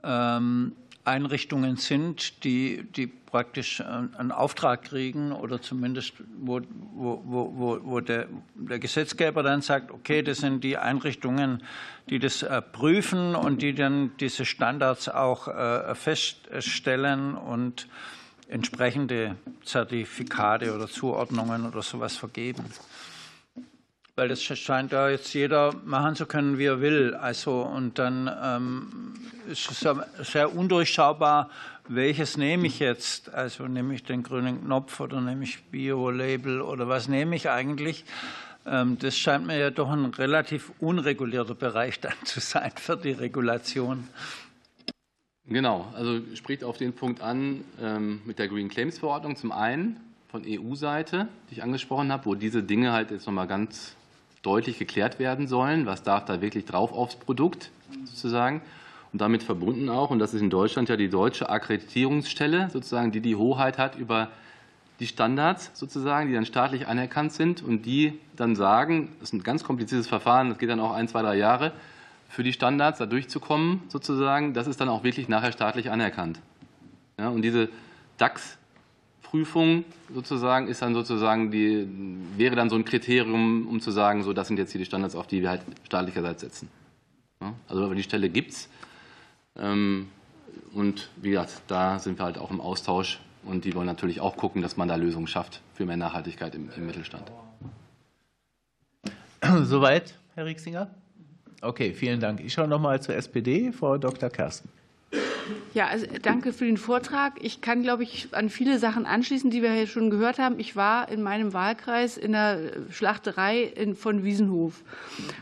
ähm, Einrichtungen sind, die, die praktisch einen Auftrag kriegen oder zumindest wo, wo, wo, wo der, der Gesetzgeber dann sagt, okay, das sind die Einrichtungen, die das äh, prüfen und die dann diese Standards auch äh, feststellen und entsprechende Zertifikate oder Zuordnungen oder sowas vergeben weil das scheint da jetzt jeder machen zu können, wie er will. Also und dann ähm, ist es sehr undurchschaubar, welches nehme ich jetzt? Also nehme ich den grünen Knopf oder nehme ich Bio-Label oder was nehme ich eigentlich? Ähm, das scheint mir ja doch ein relativ unregulierter Bereich [LAUGHS] dann zu sein für die Regulation. Genau, also spricht auf den Punkt an ähm, mit der Green Claims Verordnung zum einen von EU-Seite, die ich angesprochen habe, wo diese Dinge halt jetzt nochmal ganz deutlich geklärt werden sollen. Was darf da wirklich drauf aufs Produkt sozusagen? Und damit verbunden auch, und das ist in Deutschland ja die deutsche Akkreditierungsstelle, sozusagen, die die Hoheit hat über die Standards sozusagen, die dann staatlich anerkannt sind und die dann sagen, das ist ein ganz kompliziertes Verfahren, das geht dann auch ein, zwei, drei Jahre, für die Standards da durchzukommen, sozusagen, das ist dann auch wirklich nachher staatlich anerkannt. Ja, und diese DAX-Prüfung sozusagen ist dann sozusagen die, wäre dann so ein Kriterium, um zu sagen, so, das sind jetzt hier die Standards, auf die wir halt staatlicherseits setzen. Also die Stelle gibt es. Ähm, und wie gesagt, da sind wir halt auch im Austausch und die wollen natürlich auch gucken, dass man da Lösungen schafft für mehr Nachhaltigkeit im, im Mittelstand. [CLEARS THROAT] Soweit, Herr Rieksinger? Okay, vielen Dank. Ich schaue noch mal zur SPD, Frau Dr. Kersten. Ja, also danke für den Vortrag. Ich kann, glaube ich, an viele Sachen anschließen, die wir hier schon gehört haben. Ich war in meinem Wahlkreis in der Schlachterei von Wiesenhof,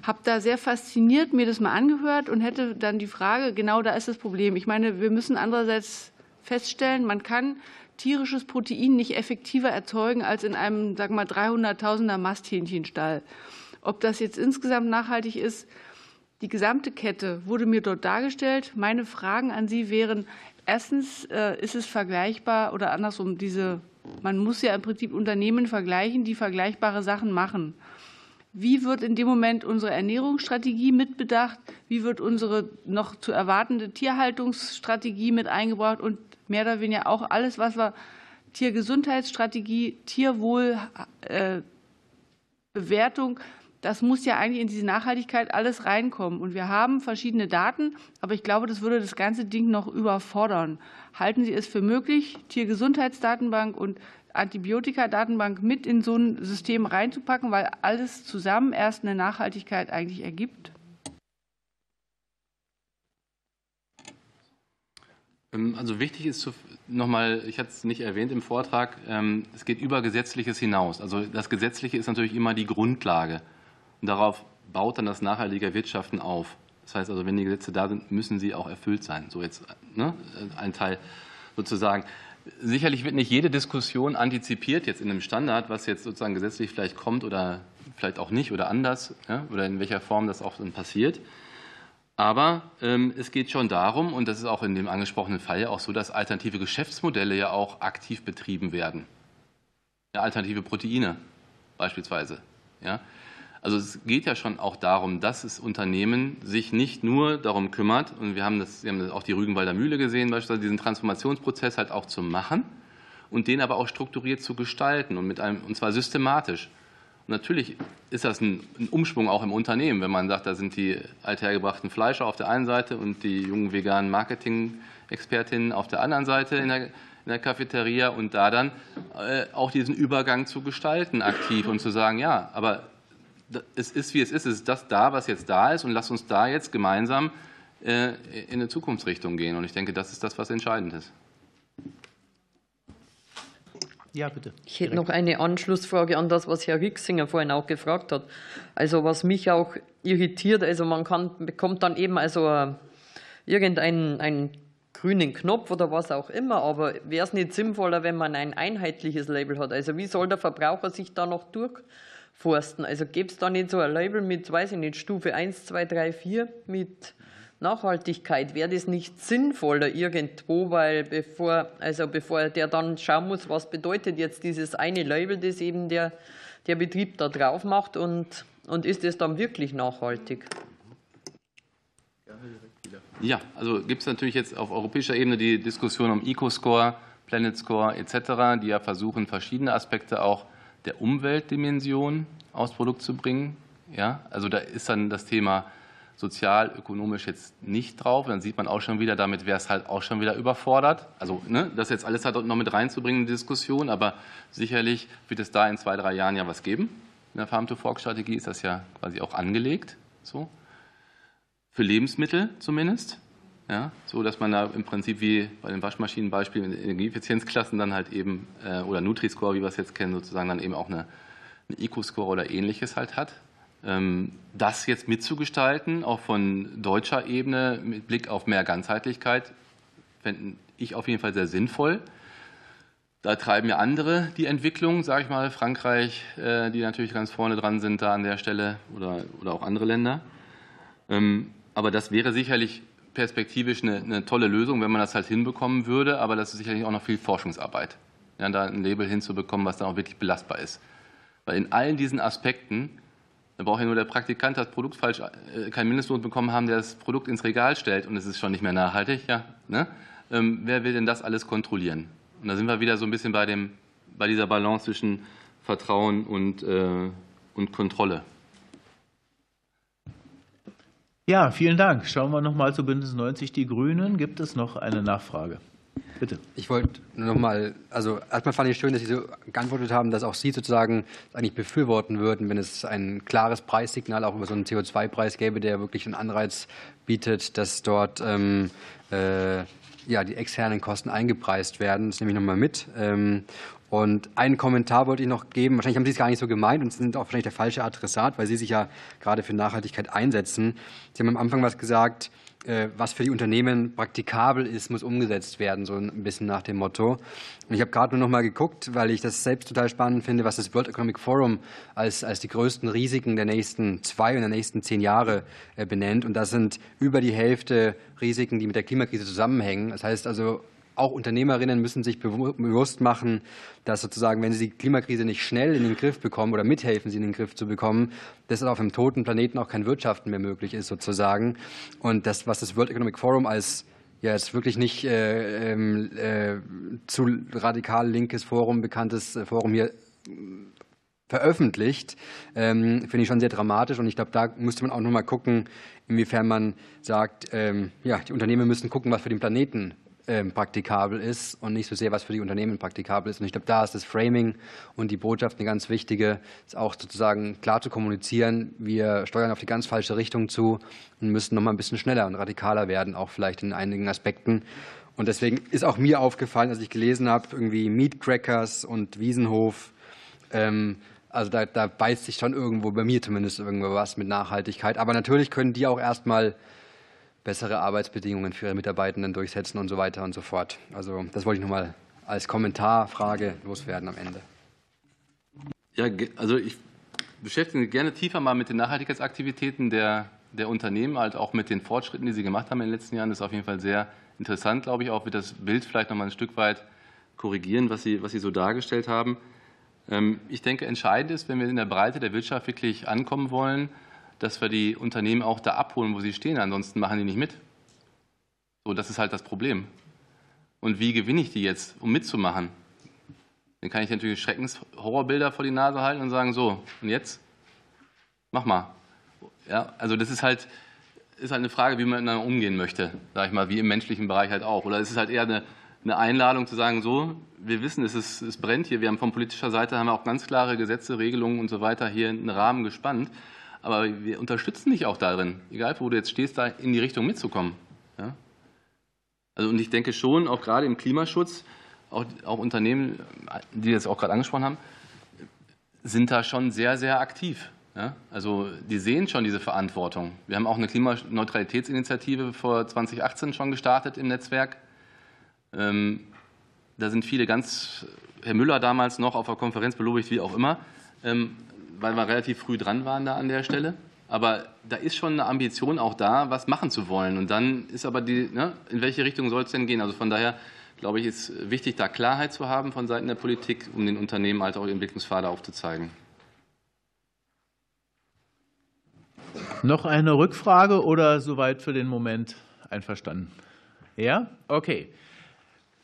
habe da sehr fasziniert mir das mal angehört und hätte dann die Frage, genau da ist das Problem. Ich meine, wir müssen andererseits feststellen, man kann tierisches Protein nicht effektiver erzeugen als in einem, sagen wir mal, 300.000er Masthähnchenstall. Ob das jetzt insgesamt nachhaltig ist, die gesamte Kette wurde mir dort dargestellt. Meine Fragen an Sie wären, erstens, äh, ist es vergleichbar oder andersrum, diese, man muss ja im Prinzip Unternehmen vergleichen, die vergleichbare Sachen machen. Wie wird in dem Moment unsere Ernährungsstrategie mitbedacht? Wie wird unsere noch zu erwartende Tierhaltungsstrategie mit eingebracht? Und mehr oder weniger auch alles, was wir Tiergesundheitsstrategie, Tierwohlbewertung, das muss ja eigentlich in diese Nachhaltigkeit alles reinkommen. Und wir haben verschiedene Daten, aber ich glaube, das würde das ganze Ding noch überfordern. Halten Sie es für möglich, Tiergesundheitsdatenbank und Antibiotika-Datenbank mit in so ein System reinzupacken, weil alles zusammen erst eine Nachhaltigkeit eigentlich ergibt? Ähm, also wichtig ist nochmal, ich hatte es nicht erwähnt im Vortrag, ähm, es geht über Gesetzliches hinaus. Also das Gesetzliche ist natürlich immer die Grundlage. Und darauf baut dann das nachhaltige Wirtschaften auf. Das heißt also, wenn die Gesetze da sind, müssen sie auch erfüllt sein. So jetzt ne, ein Teil sozusagen. Sicherlich wird nicht jede Diskussion antizipiert jetzt in einem Standard, was jetzt sozusagen gesetzlich vielleicht kommt oder vielleicht auch nicht oder anders ja, oder in welcher Form das auch dann passiert. Aber ähm, es geht schon darum, und das ist auch in dem angesprochenen Fall ja auch so, dass alternative Geschäftsmodelle ja auch aktiv betrieben werden. Ja, alternative Proteine beispielsweise. Ja. Also es geht ja schon auch darum, dass das Unternehmen sich nicht nur darum kümmert, und wir haben das, wir haben das auch die Rügenwalder Mühle gesehen, beispielsweise diesen Transformationsprozess halt auch zu machen und den aber auch strukturiert zu gestalten und, mit einem, und zwar systematisch. Und natürlich ist das ein, Umschwung auch im Unternehmen, wenn man sagt, da sind die althergebrachten Fleischer auf der einen Seite und die jungen veganen Marketing-Expertinnen auf der anderen Seite in der, in der Cafeteria und da dann äh, auch diesen Übergang zu gestalten aktiv und zu sagen, ja, aber es ist, wie es ist. Es ist das da, was jetzt da ist. Und lasst uns da jetzt gemeinsam äh, in eine Zukunftsrichtung gehen. Und ich denke, das ist das, was entscheidend ist. Ja, bitte. Ich hätte noch eine Anschlussfrage an das, was Herr Rixinger vorhin auch gefragt hat. Also was mich auch irritiert, also man kann, bekommt dann eben also äh, irgendeinen einen grünen Knopf oder was auch immer, aber wäre es nicht sinnvoller, wenn man ein einheitliches Label hat? Also wie soll der Verbraucher sich da noch durch forsten. Also gäbe es da nicht so ein Label mit, weiß ich nicht, Stufe 1, 2, 3, 4 mit Nachhaltigkeit? Wäre das nicht sinnvoller irgendwo, weil bevor, also bevor der dann schauen muss, was bedeutet jetzt dieses eine Label, das eben der, der Betrieb da drauf macht und, und ist es dann wirklich nachhaltig? Ja, also gibt es natürlich jetzt auf europäischer Ebene die Diskussion um Eco-Score, Planet Score etc., die ja versuchen, verschiedene Aspekte auch der Umweltdimension aufs Produkt zu bringen. Ja, also da ist dann das Thema sozial, ökonomisch jetzt nicht drauf. Dann sieht man auch schon wieder, damit wäre es halt auch schon wieder überfordert. Also ne, das jetzt alles halt noch mit reinzubringen in die Diskussion, aber sicherlich wird es da in zwei, drei Jahren ja was geben. In der Farm-to-Fork-Strategie ist das ja quasi auch angelegt. So. Für Lebensmittel zumindest. Ja, so dass man da im Prinzip wie bei den Waschmaschinenbeispiel in Energieeffizienzklassen dann halt eben, äh, oder Nutri-Score, wie wir es jetzt kennen, sozusagen dann eben auch eine, eine Eco-Score oder ähnliches halt hat. Ähm, das jetzt mitzugestalten, auch von deutscher Ebene mit Blick auf mehr Ganzheitlichkeit, fände ich auf jeden Fall sehr sinnvoll. Da treiben ja andere die Entwicklung, sage ich mal, Frankreich, äh, die natürlich ganz vorne dran sind da an der Stelle oder, oder auch andere Länder. Ähm, aber das wäre sicherlich perspektivisch eine, eine, tolle Lösung, wenn man das halt hinbekommen würde, aber das ist sicherlich auch noch viel Forschungsarbeit. ja, da ein Label hinzubekommen, was dann auch wirklich belastbar ist. Weil in allen diesen Aspekten, da braucht ja nur der Praktikant das Produkt falsch, äh, keinen Mindestlohn bekommen haben, der das Produkt ins Regal stellt und es ist schon nicht mehr nachhaltig, ja, ne? ähm, wer will denn das alles kontrollieren? Und da sind wir wieder so ein bisschen bei, dem, bei dieser Balance zwischen Vertrauen und, äh, und Kontrolle. Ja, vielen Dank. Schauen wir noch mal zu Bündnis 90 Die Grünen. Gibt es noch eine Nachfrage? Bitte. Ich wollte noch mal, also erstmal fand ich schön, dass Sie so geantwortet haben, dass auch Sie sozusagen eigentlich befürworten würden, wenn es ein klares Preissignal auch über so einen CO2-Preis gäbe, der wirklich einen Anreiz bietet, dass dort ähm, äh, ja, die externen Kosten eingepreist werden. Das nehme ich nochmal mit. Ähm, und einen Kommentar wollte ich noch geben. Wahrscheinlich haben Sie es gar nicht so gemeint und sind auch wahrscheinlich der falsche Adressat, weil Sie sich ja gerade für Nachhaltigkeit einsetzen. Sie haben am Anfang was gesagt, was für die Unternehmen praktikabel ist, muss umgesetzt werden, so ein bisschen nach dem Motto. Und ich habe gerade nur noch mal geguckt, weil ich das selbst total spannend finde, was das World Economic Forum als, als die größten Risiken der nächsten zwei und der nächsten zehn Jahre äh, benennt. Und das sind über die Hälfte Risiken, die mit der Klimakrise zusammenhängen. Das heißt also, auch Unternehmerinnen müssen sich bewusst machen, dass sozusagen, wenn sie die Klimakrise nicht schnell in den Griff bekommen oder mithelfen, sie in den Griff zu bekommen, dass auf einem toten Planeten auch kein Wirtschaften mehr möglich ist sozusagen. Und das, was das World Economic Forum als ja, ist wirklich nicht äh, ähm, äh, zu radikal linkes Forum, bekanntes äh, Forum hier veröffentlicht, ähm, finde ich schon sehr dramatisch. Und ich glaube, da müsste man auch noch mal gucken, inwiefern man sagt, ähm, ja, die Unternehmen müssen gucken, was für den Planeten ähm, praktikabel ist und nicht so sehr, was für die Unternehmen praktikabel ist. Und ich glaube, da ist das Framing und die Botschaft eine ganz wichtige, ist auch sozusagen klar zu kommunizieren. Wir steuern auf die ganz falsche Richtung zu und müssen noch mal ein bisschen schneller und radikaler werden, auch vielleicht in einigen Aspekten. Und deswegen ist auch mir aufgefallen, als ich gelesen habe, irgendwie Meat Crackers und Wiesenhof, ähm, also da, da beißt sich schon irgendwo, bei mir zumindest, irgendwo was mit Nachhaltigkeit. Aber natürlich können die auch erstmal bessere Arbeitsbedingungen für ihre Mitarbeitenden durchsetzen und so weiter und so fort. Also das wollte ich noch mal als Kommentarfrage loswerden am Ende. Ja, also ich beschäftige mich gerne tiefer mal mit den Nachhaltigkeitsaktivitäten der, der Unternehmen, halt auch mit den Fortschritten, die sie gemacht haben in den letzten Jahren. Das ist auf jeden Fall sehr interessant, glaube ich, auch wird das Bild vielleicht noch mal ein Stück weit korrigieren, was Sie, was sie so dargestellt haben. Ähm, ich denke, entscheidend ist, wenn wir in der Breite der Wirtschaft wirklich ankommen wollen, dass wir die Unternehmen auch da abholen, wo sie stehen. Ansonsten machen die nicht mit. So, das ist halt das Problem. Und wie gewinne ich die jetzt, um mitzumachen? Dann kann ich natürlich Schreckenshorrorbilder vor die Nase halten und sagen, so, und jetzt? Mach mal. Ja, also das ist halt, ist halt eine Frage, wie man miteinander umgehen möchte, sage ich mal, wie im menschlichen Bereich halt auch. Oder es ist halt eher eine, eine Einladung zu sagen, so, wir wissen, es, ist, es brennt hier, wir haben von politischer Seite haben wir auch ganz klare Gesetze, Regelungen und so weiter hier einen Rahmen gespannt. Aber wir unterstützen dich auch darin, egal wo du jetzt stehst, da in die Richtung mitzukommen. Ja? Also, und ich denke schon, auch gerade im Klimaschutz, auch, auch Unternehmen, die jetzt auch gerade angesprochen haben, sind da schon sehr, sehr aktiv. Ja? Also die sehen schon diese Verantwortung. Wir haben auch eine Klimaneutralitätsinitiative vor 2018 schon gestartet im Netzwerk. Ähm, da sind viele ganz, Herr Müller damals noch auf der Konferenz belobigt, wie auch immer, ähm, weil wir relativ früh dran waren da an der Stelle. Aber da ist schon eine Ambition auch da, was machen zu wollen. Und dann ist aber die, ne, in welche Richtung soll es denn gehen? Also von daher glaube ich, ist wichtig, da Klarheit zu haben von Seiten der Politik, um den Unternehmen halt auch die Entwicklungspfade aufzuzeigen. Noch eine Rückfrage oder soweit für den Moment einverstanden? Ja? Okay.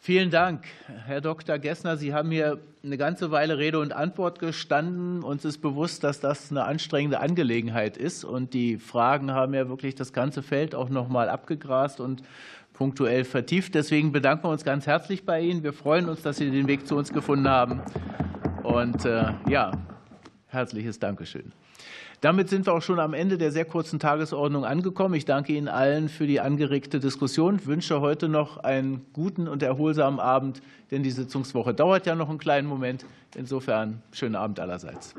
Vielen Dank, Herr Dr. Gessner. Sie haben hier eine ganze Weile Rede und Antwort gestanden. Uns ist bewusst, dass das eine anstrengende Angelegenheit ist. Und die Fragen haben ja wirklich das ganze Feld auch noch mal abgegrast und punktuell vertieft. Deswegen bedanken wir uns ganz herzlich bei Ihnen. Wir freuen uns, dass Sie den Weg zu uns gefunden haben. Und äh, ja, herzliches Dankeschön. Damit sind wir auch schon am Ende der sehr kurzen Tagesordnung angekommen. Ich danke Ihnen allen für die angeregte Diskussion, ich wünsche heute noch einen guten und erholsamen Abend, denn die Sitzungswoche dauert ja noch einen kleinen Moment. Insofern schönen Abend allerseits.